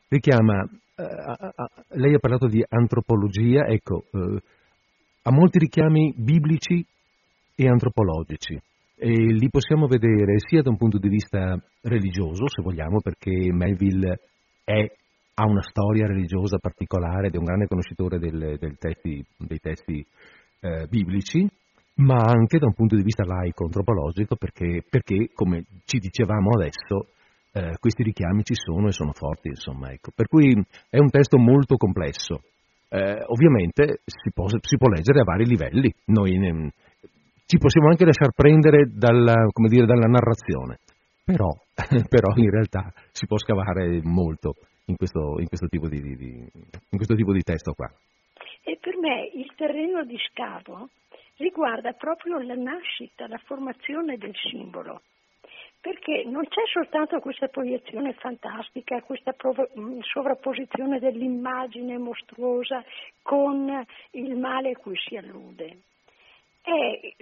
S1: richiama eh, lei ha parlato di antropologia, ecco, eh, ha molti richiami biblici e antropologici. E li possiamo vedere sia da un punto di vista religioso, se vogliamo, perché Melville è, ha una storia religiosa particolare ed è un grande conoscitore del, del testi, dei testi eh, biblici, ma anche da un punto di vista laico-antropologico, perché, perché come ci dicevamo adesso, eh, questi richiami ci sono e sono forti, insomma. Ecco. Per cui è un testo molto complesso. Eh, ovviamente si può, si può, leggere a vari livelli. Noi ne, ci possiamo anche lasciar prendere dalla, dire, dalla narrazione, però, però, in realtà si può scavare molto in questo, in questo, tipo, di, di, in questo tipo di testo qua.
S2: E per me il terreno di scavo riguarda proprio la nascita, la formazione del simbolo. perché non c'è soltanto questa proiezione fantastica, questa mm, sovrapposizione dell'immagine mostruosa con il male a cui si allude. È,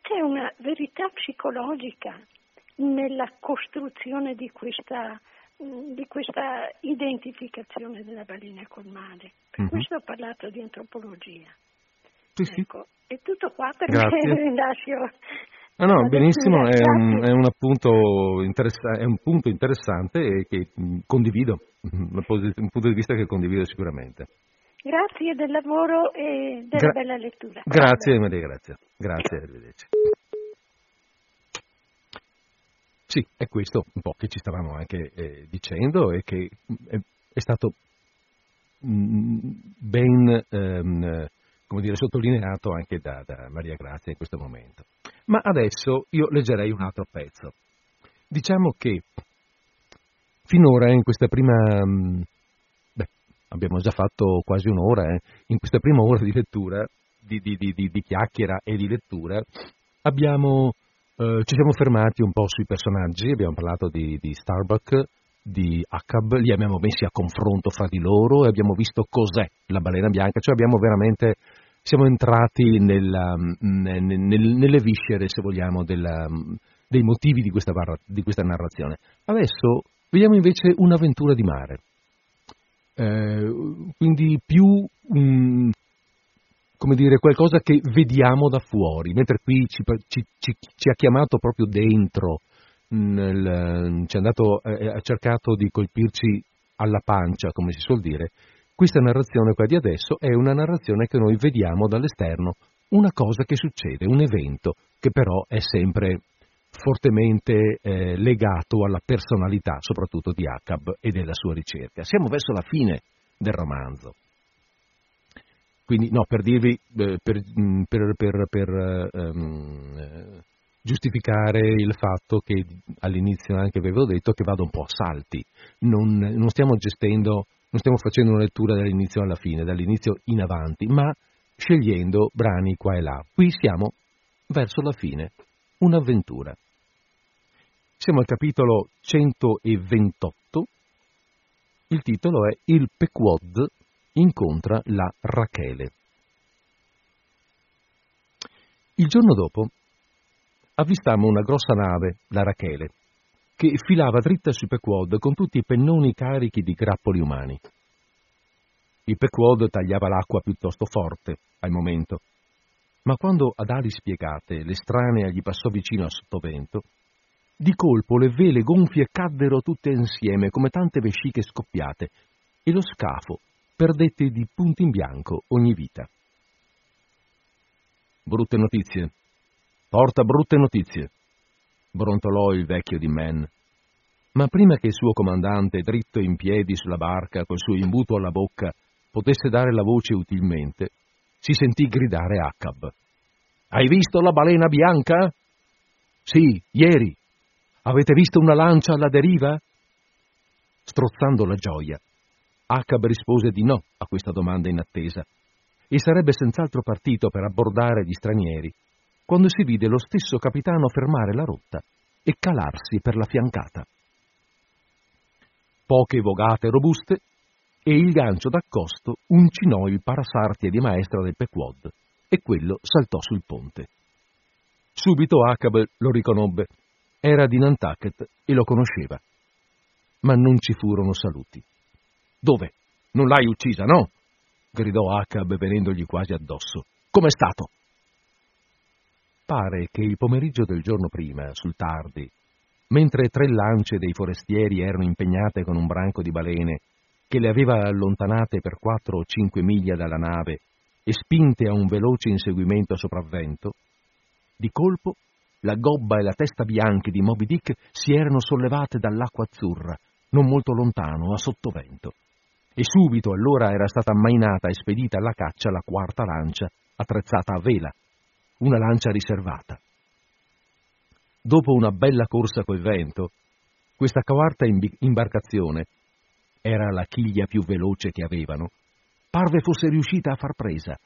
S2: c'è una verità psicologica nella costruzione di questa, di questa identificazione della balena col male. Per mm-hmm. questo ho parlato di antropologia.
S1: Sì,
S2: ecco, è tutto qua perché ringrazio
S1: Ah, no, benissimo, è un, è, un è un, punto interessante e che condivido, un punto di vista che condivido sicuramente.
S2: Grazie del lavoro e della Gra- bella lettura.
S1: Grazie Maria, grazie. Grazie, arrivederci. Sì, è questo un po' che ci stavamo anche eh, dicendo e che è, è stato mh, ben ehm, come dire, sottolineato anche da, da Maria Grazia in questo momento. Ma adesso io leggerei un altro pezzo. Diciamo che finora in questa prima... Mm, abbiamo già fatto quasi un'ora, eh, in questa prima ora di lettura, di, di, di, di chiacchiera e di lettura, abbiamo, eh, ci siamo fermati un po' sui personaggi, abbiamo parlato di, Starbuck, di Acab, li abbiamo messi a confronto fra di loro e abbiamo visto cos'è la balena bianca, cioè abbiamo veramente siamo entrati nella, nel, nelle viscere, se vogliamo, della, dei motivi di questa, di questa, narrazione. Adesso vediamo invece un'avventura di mare, eh, quindi più um, come dire, qualcosa che vediamo da fuori, mentre qui ci, ci, ci, ci ha chiamato proprio dentro, nel, ci andato, eh, ha cercato di colpirci alla pancia, come si suol dire, questa narrazione qua di adesso è una narrazione che noi vediamo dall'esterno, una cosa che succede, un evento che però è sempre fortemente eh, legato alla personalità, soprattutto di Acab e della sua ricerca. Siamo verso la fine del romanzo. Quindi, no, per dirvi, eh, per, mm, per, per, per um, giustificare il fatto che all'inizio anche avevo detto che vado un po' a salti, non, non stiamo gestendo non stiamo facendo una lettura dall'inizio alla fine, dall'inizio in avanti, ma scegliendo brani qua e là. Qui siamo verso la fine, un'avventura. Siamo al capitolo 128, il titolo è Il Pequod incontra la Rachele. Il giorno dopo avvistammo una grossa nave, la Rachele, che filava dritta sui Pequod con tutti i pennoni carichi di grappoli umani. Il Pequod tagliava l'acqua piuttosto forte, al momento, ma quando ad ali spiegate l'estranea gli passò vicino a sottovento, di colpo le vele gonfie caddero tutte insieme come tante vesciche scoppiate e lo scafo perdette di punto in bianco ogni vita. Brutte notizie. Porta brutte notizie, brontolò il vecchio di Man. Ma prima che il suo comandante, dritto in piedi sulla barca, col suo imbuto alla bocca, potesse dare la voce utilmente, si sentì gridare Acab. Hai visto la balena bianca? Sì, ieri. Avete visto una lancia alla deriva? Strozzando la gioia, Acab rispose di no a questa domanda inattesa e sarebbe senz'altro partito per abbordare gli stranieri quando si vide lo stesso capitano fermare la rotta e calarsi per la fiancata. Poche vogate robuste e il gancio d'accosto uncinò il parasartie di maestra del Pequod e quello saltò sul ponte. Subito Acab lo riconobbe. Era di Nantucket e lo conosceva. Ma non ci furono saluti. Dove? Non l'hai uccisa, no? gridò Acab venendogli quasi addosso. Com'è stato? Pare che il pomeriggio del giorno prima, sul tardi, mentre tre lance dei forestieri erano impegnate con un branco di balene che le aveva allontanate per quattro o cinque miglia dalla nave e spinte a un veloce inseguimento sopravvento, di colpo la gobba e la testa bianche di Moby Dick si erano sollevate dall'acqua azzurra, non molto lontano, a sottovento. E subito allora era stata ammainata e spedita alla caccia la quarta lancia, attrezzata a vela, una lancia riservata. Dopo una bella corsa col vento, questa quarta imbarcazione, era la chiglia più veloce che avevano, parve fosse riuscita a far presa,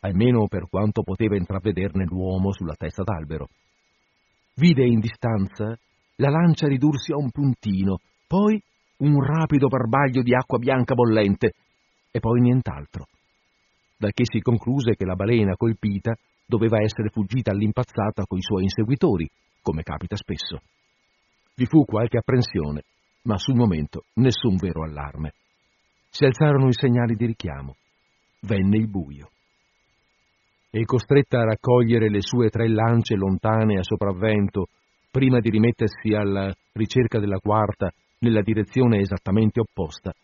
S1: almeno per quanto poteva intravederne l'uomo sulla testa d'albero. Vide in distanza la lancia ridursi a un puntino, poi un rapido barbaglio di acqua bianca bollente e poi nient'altro. Da che si concluse che la balena colpita doveva essere fuggita all'impazzata coi suoi inseguitori, come capita spesso. Vi fu qualche apprensione, ma sul momento nessun vero allarme. Si alzarono i segnali di richiamo. Venne il buio. E costretta a raccogliere le sue tre lance lontane a sopravvento, prima di rimettersi alla ricerca della quarta nella direzione esattamente opposta,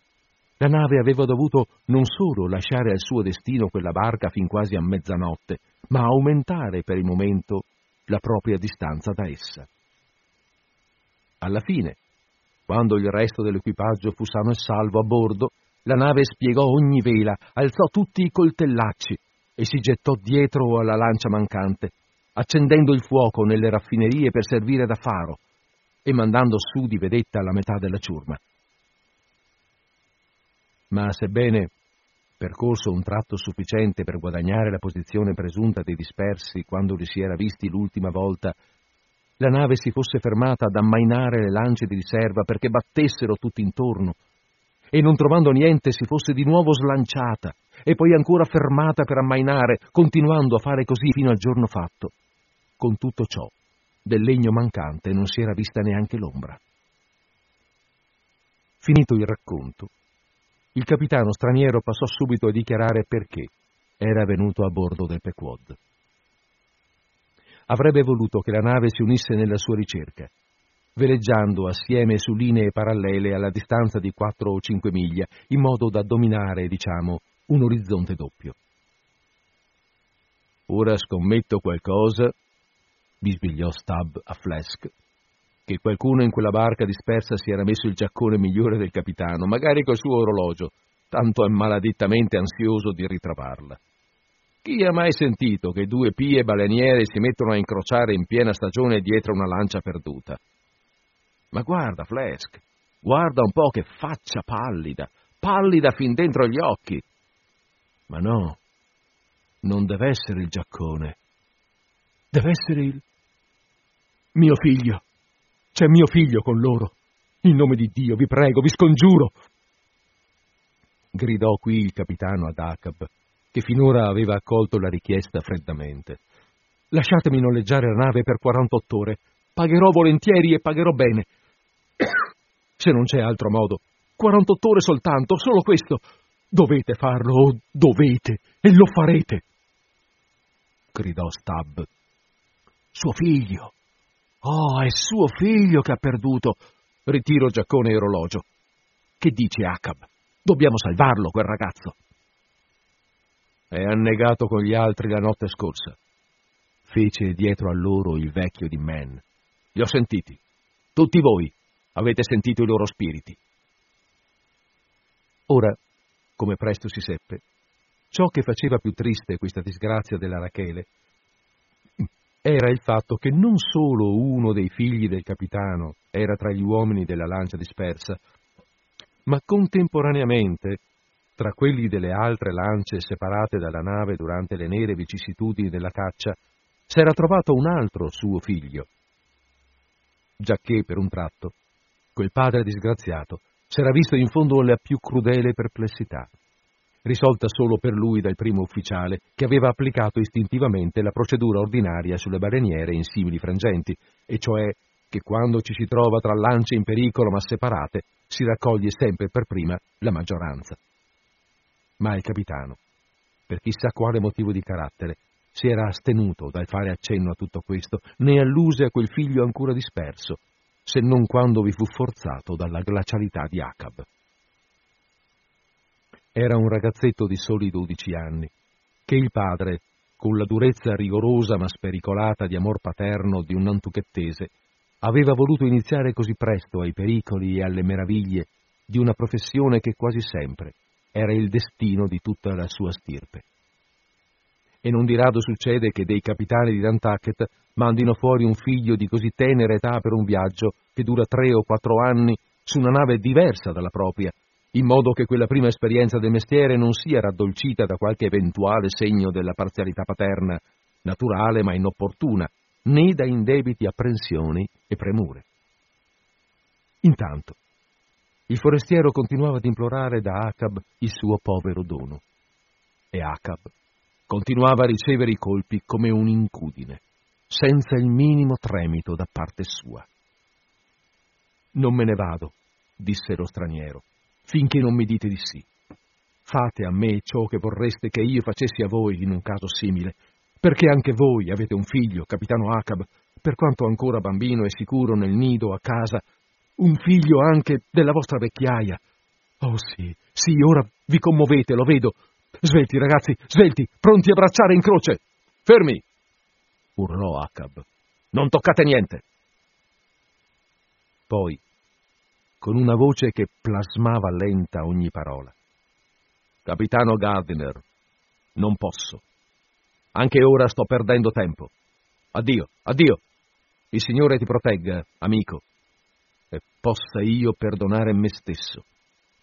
S1: la nave aveva dovuto non solo lasciare al suo destino quella barca fin quasi a mezzanotte, ma aumentare per il momento la propria distanza da essa. Alla fine, quando il resto dell'equipaggio fu sano e salvo a bordo, la nave spiegò ogni vela, alzò tutti i coltellacci e si gettò dietro alla lancia mancante, accendendo il fuoco nelle raffinerie per servire da faro e mandando su di vedetta la metà della ciurma. Ma sebbene percorso un tratto sufficiente per guadagnare la posizione presunta dei dispersi quando li si era visti l'ultima volta, la nave si fosse fermata ad ammainare le lance di riserva perché battessero tutti intorno, e non trovando niente si fosse di nuovo slanciata e poi ancora fermata per ammainare, continuando a fare così fino al giorno fatto. Con tutto ciò, del legno mancante non si era vista neanche l'ombra. Finito il racconto, il capitano straniero passò subito a dichiarare perché era venuto a bordo del Pequod. Avrebbe voluto che la nave si unisse nella sua ricerca, veleggiando assieme su linee parallele alla distanza di 4 o 5 miglia, in modo da dominare, diciamo, un orizzonte doppio. Ora scommetto qualcosa, bisbigliò Stubb a Flask, che qualcuno in quella barca dispersa si era messo il giaccone migliore del capitano, magari col suo orologio, tanto è maladittamente ansioso di ritrovarla. Chi ha mai sentito che due pie baleniere si mettono a incrociare in piena stagione dietro una lancia perduta? Ma guarda, Flask, guarda un po' che faccia pallida, pallida fin dentro gli occhi. Ma no, non deve essere il giaccone, deve essere il mio figlio. C'è mio figlio con loro. In nome di Dio, vi prego, vi scongiuro. Gridò qui il capitano ad Acab, che finora aveva accolto la richiesta freddamente. Lasciatemi noleggiare la nave per 48 ore. Pagherò volentieri e pagherò bene. Se non c'è altro modo. 48 ore soltanto, solo questo. Dovete farlo, dovete, e lo farete. Gridò Stab. Suo figlio, Oh, è suo figlio che ha perduto. Ritiro giaccone e orologio. Che dice Acab? Dobbiamo salvarlo, quel ragazzo. È annegato con gli altri la notte scorsa. Fece dietro a loro il vecchio di Men. Li ho sentiti. Tutti voi avete sentito i loro spiriti. Ora, come presto si seppe, ciò che faceva più triste questa disgrazia della Rachele era il fatto che non solo uno dei figli del capitano era tra gli uomini della lancia dispersa, ma contemporaneamente, tra quelli delle altre lance separate dalla nave durante le nere vicissitudini della caccia, s'era trovato un altro suo figlio. Giacché, per un tratto, quel padre disgraziato s'era visto in fondo la più crudele perplessità risolta solo per lui dal primo ufficiale, che aveva applicato istintivamente la procedura ordinaria sulle baleniere in simili frangenti, e cioè che quando ci si trova tra lance in pericolo ma separate, si raccoglie sempre per prima la maggioranza. Ma il capitano, per chissà quale motivo di carattere, si era astenuto dal fare accenno a tutto questo, né alluse a quel figlio ancora disperso, se non quando vi fu forzato dalla glacialità di Acab. Era un ragazzetto di soli dodici anni, che il padre, con la durezza rigorosa ma spericolata di amor paterno di un nantuchettese, aveva voluto iniziare così presto ai pericoli e alle meraviglie di una professione che quasi sempre era il destino di tutta la sua stirpe. E non di rado succede che dei capitani di Nantucket mandino fuori un figlio di così tenera età per un viaggio che dura tre o quattro anni su una nave diversa dalla propria in modo che quella prima esperienza del mestiere non sia raddolcita da qualche eventuale segno della parzialità paterna, naturale ma inopportuna, né da indebiti apprensioni e premure. Intanto, il forestiero continuava ad implorare da Acab il suo povero dono. E Acab continuava a ricevere i colpi come un'incudine, senza il minimo tremito da parte sua. Non me ne vado, disse lo straniero, finché non mi dite di sì. Fate a me ciò che vorreste che io facessi a voi in un caso simile, perché anche voi avete un figlio, capitano Acab, per quanto ancora bambino e sicuro nel nido a casa, un figlio anche della vostra vecchiaia. Oh sì, sì, ora vi commovete, lo vedo. Svelti, ragazzi, svelti, pronti a bracciare in croce. Fermi! urlò Acab. Non toccate niente! Poi, con una voce che plasmava lenta ogni parola. Capitano Gardiner, non posso. Anche ora sto perdendo tempo. Addio, addio. Il Signore ti protegga, amico, e possa io perdonare me stesso,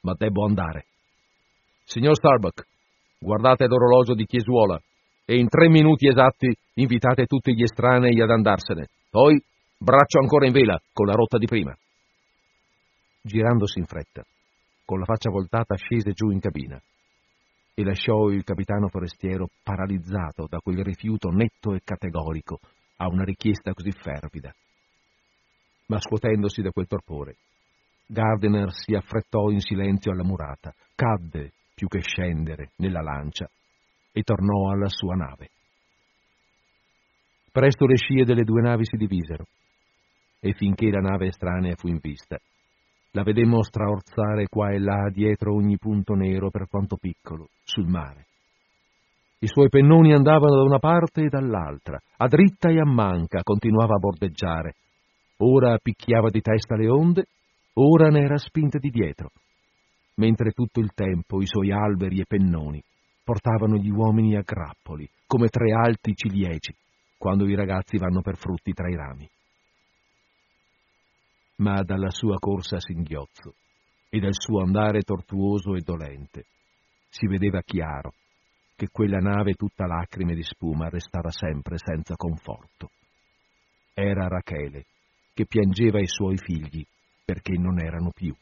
S1: ma debbo andare. Signor Starbuck, guardate l'orologio di Chiesuola e in tre minuti esatti invitate tutti gli estranei ad andarsene. Poi braccio ancora in vela con la rotta di prima. Girandosi in fretta, con la faccia voltata scese giù in cabina e lasciò il capitano forestiero paralizzato da quel rifiuto netto e categorico a una richiesta così fervida. Ma scuotendosi da quel torpore, Gardiner si affrettò in silenzio alla murata, cadde più che scendere nella lancia e tornò alla sua nave. Presto le scie delle due navi si divisero e finché la nave estranea fu in vista, la vedemmo straorzare qua e là dietro ogni punto nero per quanto piccolo, sul mare. I suoi pennoni andavano da una parte e dall'altra, a dritta e a manca continuava a bordeggiare. Ora picchiava di testa le onde, ora ne era spinta di dietro, mentre tutto il tempo i suoi alberi e pennoni portavano gli uomini a grappoli, come tre alti ciliegi, quando i ragazzi vanno per frutti tra i rami. Ma dalla sua corsa a singhiozzo e dal suo andare tortuoso e dolente si vedeva chiaro che quella nave tutta lacrime di spuma restava sempre senza conforto. Era Rachele, che piangeva i suoi figli perché non erano più.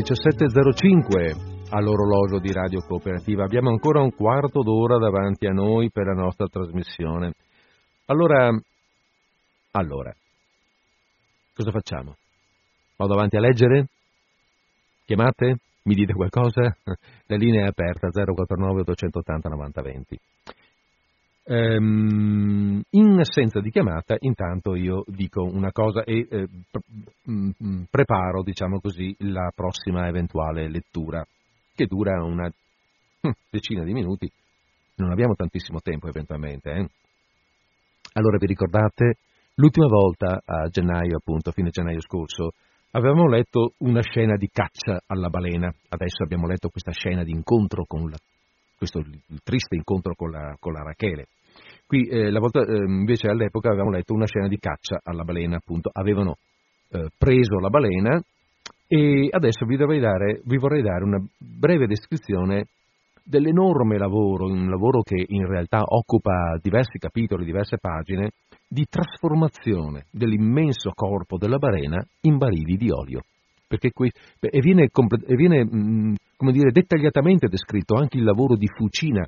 S1: 17.05 all'orologio di Radio Cooperativa. Abbiamo ancora un quarto d'ora davanti a noi per la nostra trasmissione. Allora, allora, cosa facciamo? Vado avanti a leggere? Chiamate? Mi dite qualcosa? La linea è aperta 049 880 9020. Ehm, in assenza di chiamata, intanto io dico una cosa e eh, mm, mm, preparo, diciamo così, la prossima eventuale lettura, che dura una hm, decina di minuti. Non abbiamo tantissimo tempo, eventualmente. Eh? Allora, vi ricordate, l'ultima volta a gennaio, appunto, fine gennaio scorso, avevamo letto una scena di caccia alla balena. Adesso abbiamo letto questa scena di incontro con la questo triste incontro con la, con la Rachele. Qui eh, volta, eh, invece all'epoca avevamo letto una scena di caccia alla balena, appunto, avevano eh, preso la balena e adesso vi, dare, vi vorrei dare una breve descrizione dell'enorme lavoro, un lavoro che in realtà occupa diversi capitoli, diverse pagine, di trasformazione dell'immenso corpo della balena in barili di olio perché qui, e viene, e viene come dire, dettagliatamente descritto anche il lavoro di fucina.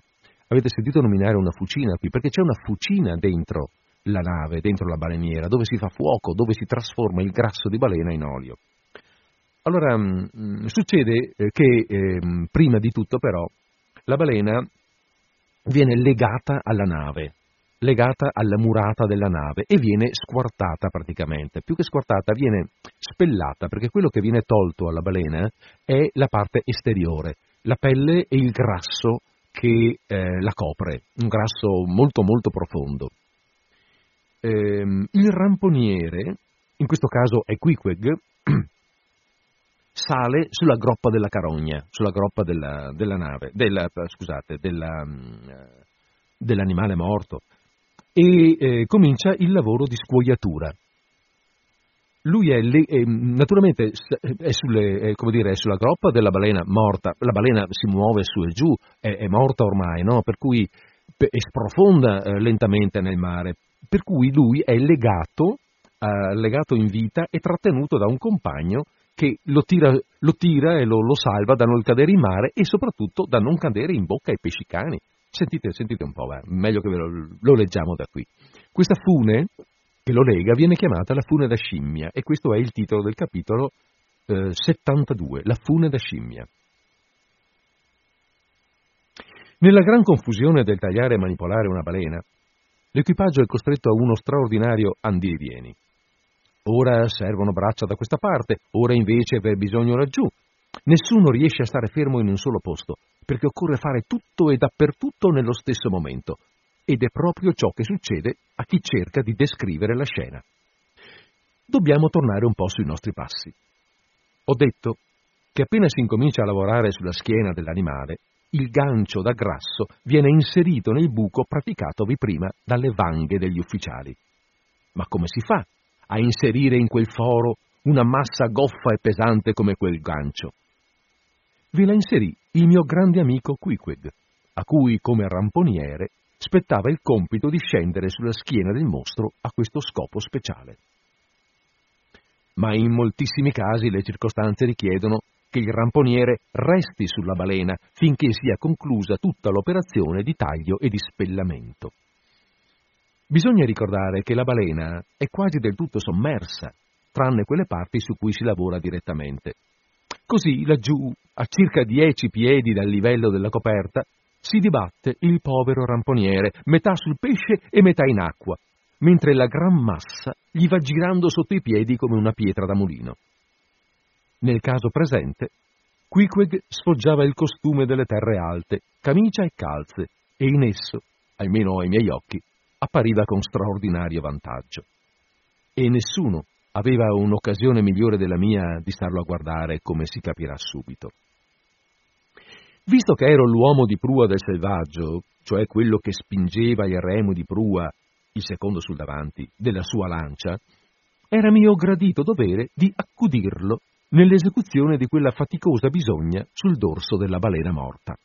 S1: Avete sentito nominare una fucina qui? Perché c'è una fucina dentro la nave, dentro la baleniera, dove si fa fuoco, dove si trasforma il grasso di balena in olio. Allora, mh, succede eh, che eh, prima di tutto però la balena viene legata alla nave, legata alla murata della nave e viene squartata praticamente. Più che squartata viene spellata perché quello che viene tolto alla balena è la parte esteriore, la pelle e il grasso che eh, la copre, un grasso molto molto profondo. Ehm, il ramponiere, in questo caso è Quiqueg, sale sulla groppa della carogna, sulla groppa della, della nave, della, scusate, della, mm, dell'animale morto e eh, comincia il lavoro di scuoiatura. Lui è, lì, è naturalmente è, sulle, dire, è, sulla groppa della balena morta, la balena si muove su e giù, è, morta ormai, no? per cui e sprofonda eh, lentamente nel mare, per cui lui è legato, eh, legato in vita e trattenuto da un compagno che lo tira, lo tira e lo, lo, salva da non cadere in mare e soprattutto da non cadere in bocca ai pesci cani. Sentite, sentite un po', va, meglio che ve lo, lo leggiamo da qui. Questa fune che lo lega viene chiamata la fune da scimmia e questo è il titolo del capitolo eh, 72, la fune da scimmia. Nella gran confusione del tagliare e manipolare una balena, l'equipaggio è costretto a uno straordinario andi e vieni. Ora servono braccia da questa parte, ora invece v'è bisogno laggiù. Nessuno riesce a stare fermo in un solo posto, perché occorre fare tutto e dappertutto nello stesso momento. Ed è proprio ciò che succede a chi cerca di descrivere la scena. Dobbiamo tornare un po' sui nostri passi. Ho detto che appena si incomincia a lavorare sulla schiena dell'animale, il gancio da grasso viene inserito nel buco praticatovi prima dalle vanghe degli ufficiali. Ma come si fa a inserire in quel foro una massa goffa e pesante come quel gancio. Ve la inserì il mio grande amico Quiquid, a cui, come ramponiere, spettava il compito di scendere sulla schiena del mostro a questo scopo speciale. Ma in moltissimi casi le circostanze richiedono che il ramponiere resti sulla balena finché sia conclusa tutta l'operazione di taglio e di spellamento. Bisogna ricordare che la balena è quasi del tutto sommersa, tranne quelle parti su cui si lavora direttamente. Così laggiù, a circa dieci piedi dal livello della coperta, si dibatte il povero ramponiere, metà sul pesce e metà in acqua, mentre la gran massa gli va girando sotto i piedi come una pietra da mulino. Nel caso presente, Quiqueg sfoggiava il costume delle terre alte, camicia e calze, e in esso, almeno ai miei occhi, appariva con straordinario vantaggio. E nessuno aveva un'occasione migliore della mia di starlo a guardare, come si capirà subito. Visto che ero l'uomo di prua del selvaggio, cioè quello che spingeva il remo di prua, il secondo sul davanti, della sua lancia, era mio gradito dovere di accudirlo nell'esecuzione di quella faticosa bisogna sul dorso della balena morta.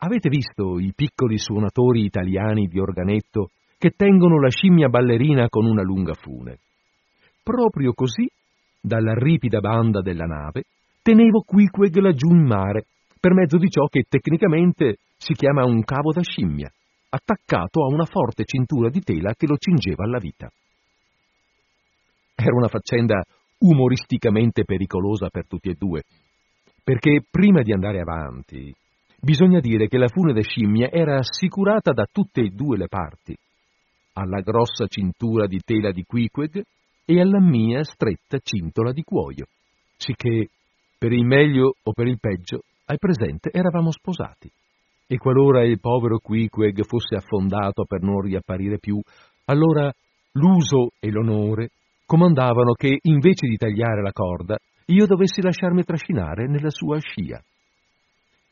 S1: Avete visto i piccoli suonatori italiani di organetto che tengono la scimmia ballerina con una lunga fune? Proprio così, dalla ripida banda della nave, tenevo Quiqueg laggiù in mare, per mezzo di ciò che tecnicamente si chiama un cavo da scimmia, attaccato a una forte cintura di tela che lo cingeva alla vita. Era una faccenda umoristicamente pericolosa per tutti e due, perché prima di andare avanti Bisogna dire che la fune da scimmia era assicurata da tutte e due le parti, alla grossa cintura di tela di quiqueg e alla mia stretta cintola di cuoio, sicché per il meglio o per il peggio al presente eravamo sposati. E qualora il povero Quiqueg fosse affondato per non riapparire più, allora l'uso e l'onore comandavano che, invece di tagliare la corda, io dovessi lasciarmi trascinare nella sua scia.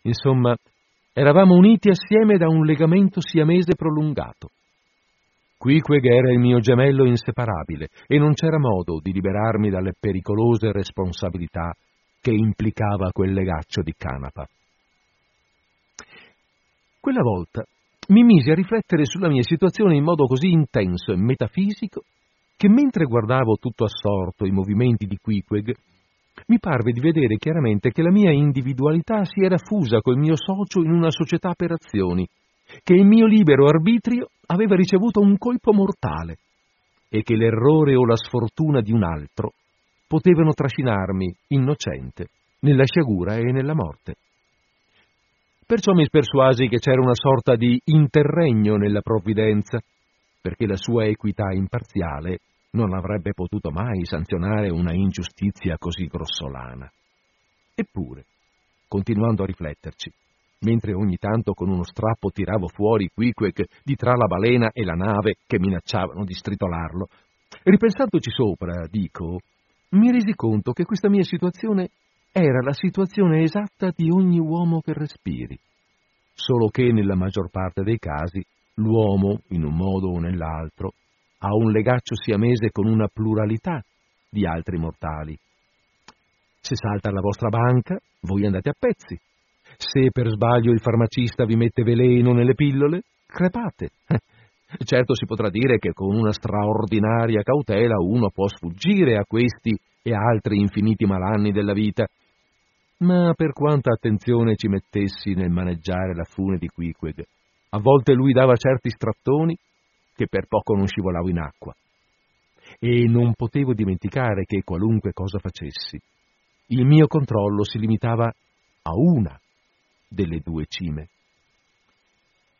S1: Insomma, eravamo uniti assieme da un legamento siamese prolungato. Quiqueg era il mio gemello inseparabile e non c'era modo di liberarmi dalle pericolose responsabilità che implicava quel legaccio di canapa. Quella volta mi misi a riflettere sulla mia situazione in modo così intenso e metafisico che mentre guardavo tutto assorto i movimenti di Quiqueg mi parve di vedere chiaramente che la mia individualità si era fusa col mio socio in una società per azioni, che il mio libero arbitrio aveva ricevuto un colpo mortale e che l'errore o la sfortuna di un altro potevano trascinarmi, innocente, nella sciagura e nella morte. Perciò mi spersuasi che c'era una sorta di interregno nella provvidenza, perché la sua equità imparziale non avrebbe potuto mai sanzionare una ingiustizia così grossolana. Eppure, continuando a rifletterci, mentre ogni tanto con uno strappo tiravo fuori Quiquec di tra la balena e la nave che minacciavano di stritolarlo, ripensandoci sopra, dico, mi resi conto che questa mia situazione era la situazione esatta di ogni uomo che respiri, solo che nella maggior parte dei casi l'uomo, in un modo o nell'altro, ha un legaccio siamese con una pluralità di altri mortali. Se salta la vostra banca, voi andate a pezzi. Se per sbaglio il farmacista vi mette veleno nelle pillole, crepate. Certo si potrà dire che con una straordinaria cautela uno può sfuggire a questi e altri infiniti malanni della vita, ma per quanta attenzione ci mettessi nel maneggiare la fune di Quiqueg, a volte lui dava certi strattoni che per poco non scivolavo in acqua. E non potevo dimenticare che qualunque cosa facessi, il mio controllo si limitava a una delle due cime.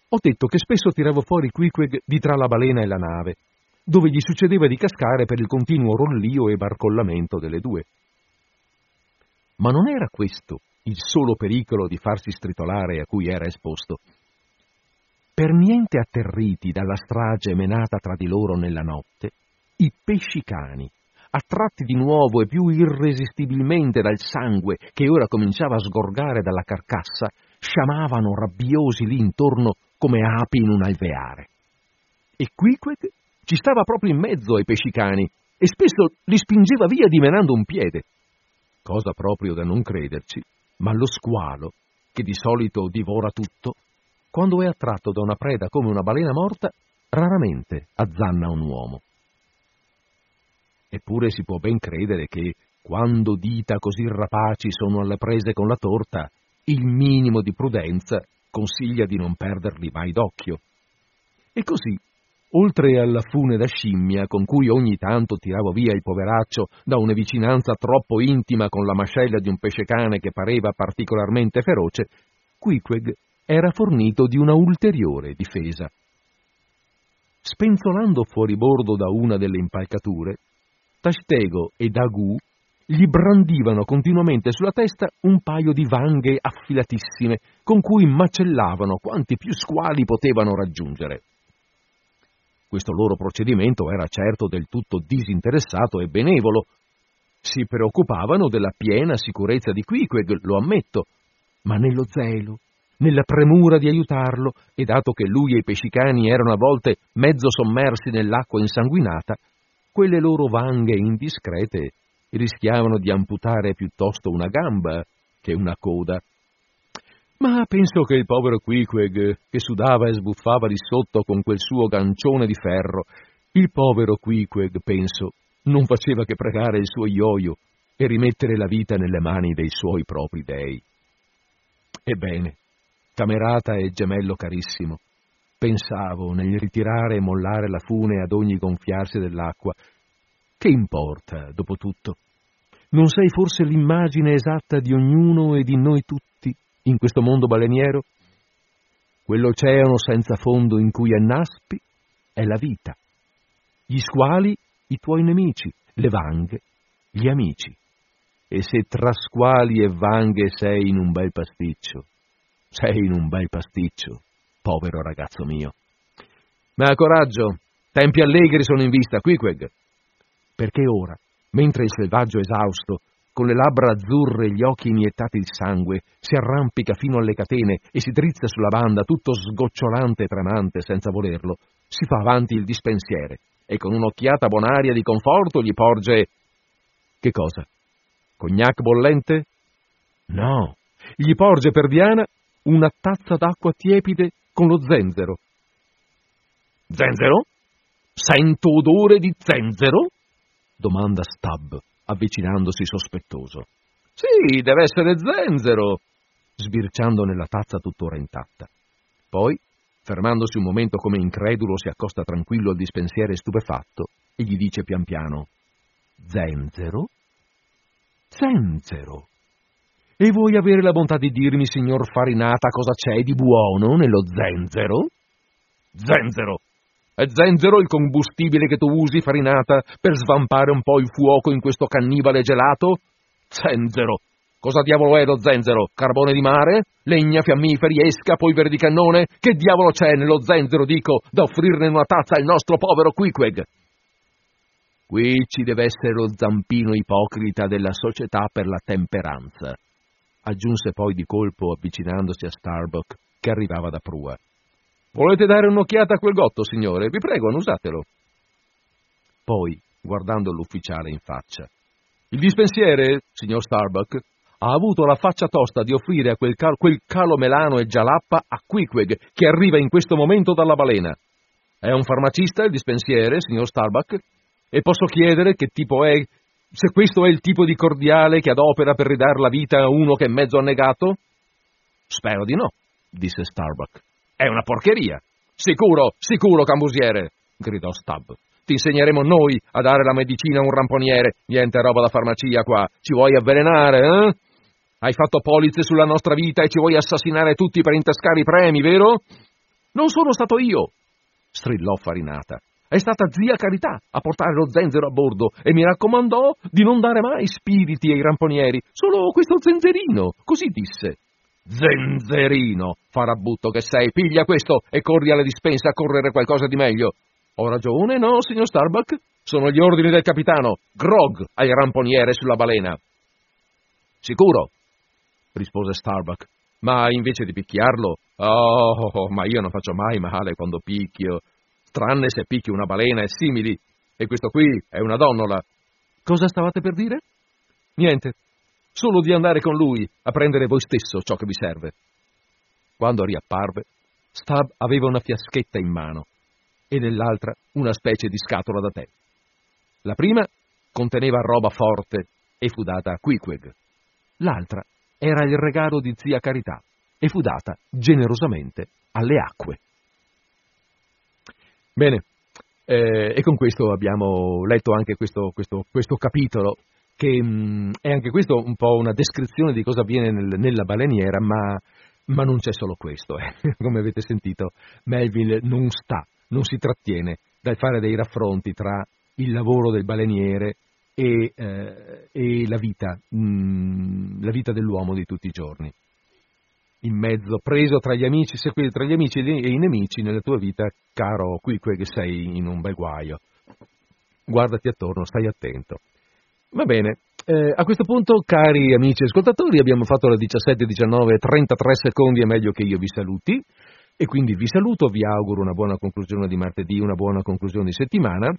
S1: Ho detto che spesso tiravo fuori Quiqueg di tra la balena e la nave, dove gli succedeva di cascare per il continuo rollio e barcollamento delle due. Ma non era questo il solo pericolo di farsi stritolare a cui era esposto. Per niente atterriti dalla strage menata tra di loro nella notte, i pesci cani, attratti di nuovo e più irresistibilmente dal sangue che ora cominciava a sgorgare dalla carcassa, sciamavano rabbiosi lì intorno come api in un alveare. E Quiqueg ci stava proprio in mezzo ai pesci cani e spesso li spingeva via dimenando un piede. Cosa proprio da non crederci, ma lo squalo, che di solito divora tutto, quando è attratto da una preda come una balena morta, raramente azzanna un uomo. Eppure si può ben credere che, quando dita così rapaci sono alle prese con la torta, il minimo di prudenza consiglia di non perderli mai d'occhio. E così, oltre alla fune da scimmia con cui ogni tanto tiravo via il poveraccio da una vicinanza troppo intima con la mascella di un pesce cane che pareva particolarmente feroce, Quiqueg era fornito di una ulteriore difesa. Spenzolando fuori bordo da una delle impalcature, Tastego e Dagu gli brandivano continuamente sulla testa un paio di vanghe affilatissime con cui macellavano quanti più squali potevano raggiungere. Questo loro procedimento era certo del tutto disinteressato e benevolo. Si preoccupavano della piena sicurezza di Quiqueg, lo ammetto, ma nello zelo nella premura di aiutarlo, e dato che lui e i pescicani erano a volte mezzo sommersi nell'acqua insanguinata, quelle loro vanghe indiscrete rischiavano di amputare piuttosto una gamba che una coda. Ma penso che il povero Quiqueg, che sudava e sbuffava di sotto con quel suo gancione di ferro, il povero Quiqueg, penso, non faceva che pregare il suo ioio e rimettere la vita nelle mani dei suoi propri dei. Ebbene, Camerata e gemello carissimo, pensavo nel ritirare e mollare la fune ad ogni gonfiarsi dell'acqua. Che importa, dopo tutto? Non sei forse l'immagine esatta di ognuno e di noi tutti in questo mondo baleniero? Quell'oceano senza fondo in cui annaspi è la vita. Gli squali, i tuoi nemici, le vanghe, gli amici. E se tra squali e vanghe sei in un bel pasticcio, sei in un bel pasticcio, povero ragazzo mio. Ma coraggio, tempi allegri sono in vista, Quiqueg. Perché ora, mentre il selvaggio esausto, con le labbra azzurre e gli occhi iniettati di sangue, si arrampica fino alle catene e si drizza sulla banda, tutto sgocciolante e tremante senza volerlo, si fa avanti il dispensiere e con un'occhiata bonaria di conforto gli porge... Che cosa? Cognac bollente? No, gli porge per Diana una tazza d'acqua tiepide con lo zenzero. Zenzero? Sento odore di zenzero? Domanda Stab, avvicinandosi sospettoso. Sì, deve essere zenzero, sbirciando nella tazza tuttora intatta. Poi, fermandosi un momento come incredulo, si accosta tranquillo al dispensiere stupefatto e gli dice pian piano: Zenzero? Zenzero! E vuoi avere la bontà di dirmi, signor Farinata, cosa c'è di buono nello zenzero? Zenzero! È zenzero il combustibile che tu usi, Farinata, per svampare un po' il fuoco in questo cannibale gelato? Zenzero! Cosa diavolo è lo zenzero? Carbone di mare? Legna, fiammiferi, esca, polvere di cannone? Che diavolo c'è nello zenzero, dico, da offrirne una tazza al nostro povero Quickweg? Qui ci deve essere lo zampino ipocrita della Società per la Temperanza aggiunse poi di colpo avvicinandosi a Starbuck, che arrivava da prua. Volete dare un'occhiata a quel gotto, signore? Vi prego, annusatelo. Poi, guardando l'ufficiale in faccia, il dispensiere, signor Starbuck, ha avuto la faccia tosta di offrire a quel, cal- quel calo melano e gialappa a Quickweg, che arriva in questo momento dalla balena. È un farmacista, il dispensiere, signor Starbuck? E posso chiedere che tipo è se questo è il tipo di cordiale che adopera per ridare la vita a uno che è mezzo annegato? Spero di no, disse Starbuck. È una porcheria. Sicuro, sicuro, cambusiere, gridò Stubb. Ti insegneremo noi a dare la medicina a un ramponiere. Niente roba da farmacia qua. Ci vuoi avvelenare, eh? Hai fatto polizze sulla nostra vita e ci vuoi assassinare tutti per intascare i premi, vero? Non sono stato io, strillò Farinata. È stata zia Carità a portare lo zenzero a bordo e mi raccomandò di non dare mai spiriti ai ramponieri, solo questo zenzerino, così disse. Zenzerino, farabutto che sei, piglia questo e corri alla dispensa a correre qualcosa di meglio. Ho ragione, no, signor Starbuck? Sono gli ordini del capitano. Grog al ramponiere sulla balena. Sicuro, rispose Starbuck. Ma invece di picchiarlo, oh, ma io non faccio mai male quando picchio tranne se picchi una balena e simili, e questo qui è una donnola. Cosa stavate per dire? Niente, solo di andare con lui a prendere voi stesso ciò che vi serve. Quando riapparve, Stab aveva una fiaschetta in mano e nell'altra una specie di scatola da tè. La prima conteneva roba forte e fu data a Quickweg. L'altra era il regalo di zia Carità e fu data generosamente alle acque. Bene, eh, e con questo abbiamo letto anche questo, questo, questo capitolo, che mh, mm, è anche questo un po' una descrizione di cosa avviene nel, nella baleniera, ma, ma, non c'è solo questo. Eh. Come avete sentito, Melville non sta, non si trattiene dal fare dei raffronti tra il lavoro del baleniere e, eh, e la, vita, mh, mm, la vita dell'uomo di tutti i giorni in mezzo, preso tra gli amici, se tra gli amici e i nemici nella tua vita, caro qui che sei in un bel guaio. Guardati attorno, stai attento. Va bene, eh, a questo punto, cari amici ascoltatori, abbiamo fatto le 17, 19, 33 secondi, è meglio che io vi saluti. E quindi vi saluto, vi auguro una buona conclusione di martedì, una buona conclusione di settimana.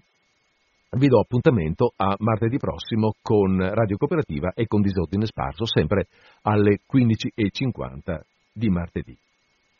S1: Vi do appuntamento a martedì prossimo con Radio Cooperativa e con Disordine Sparso, sempre alle 15.50 di martedì.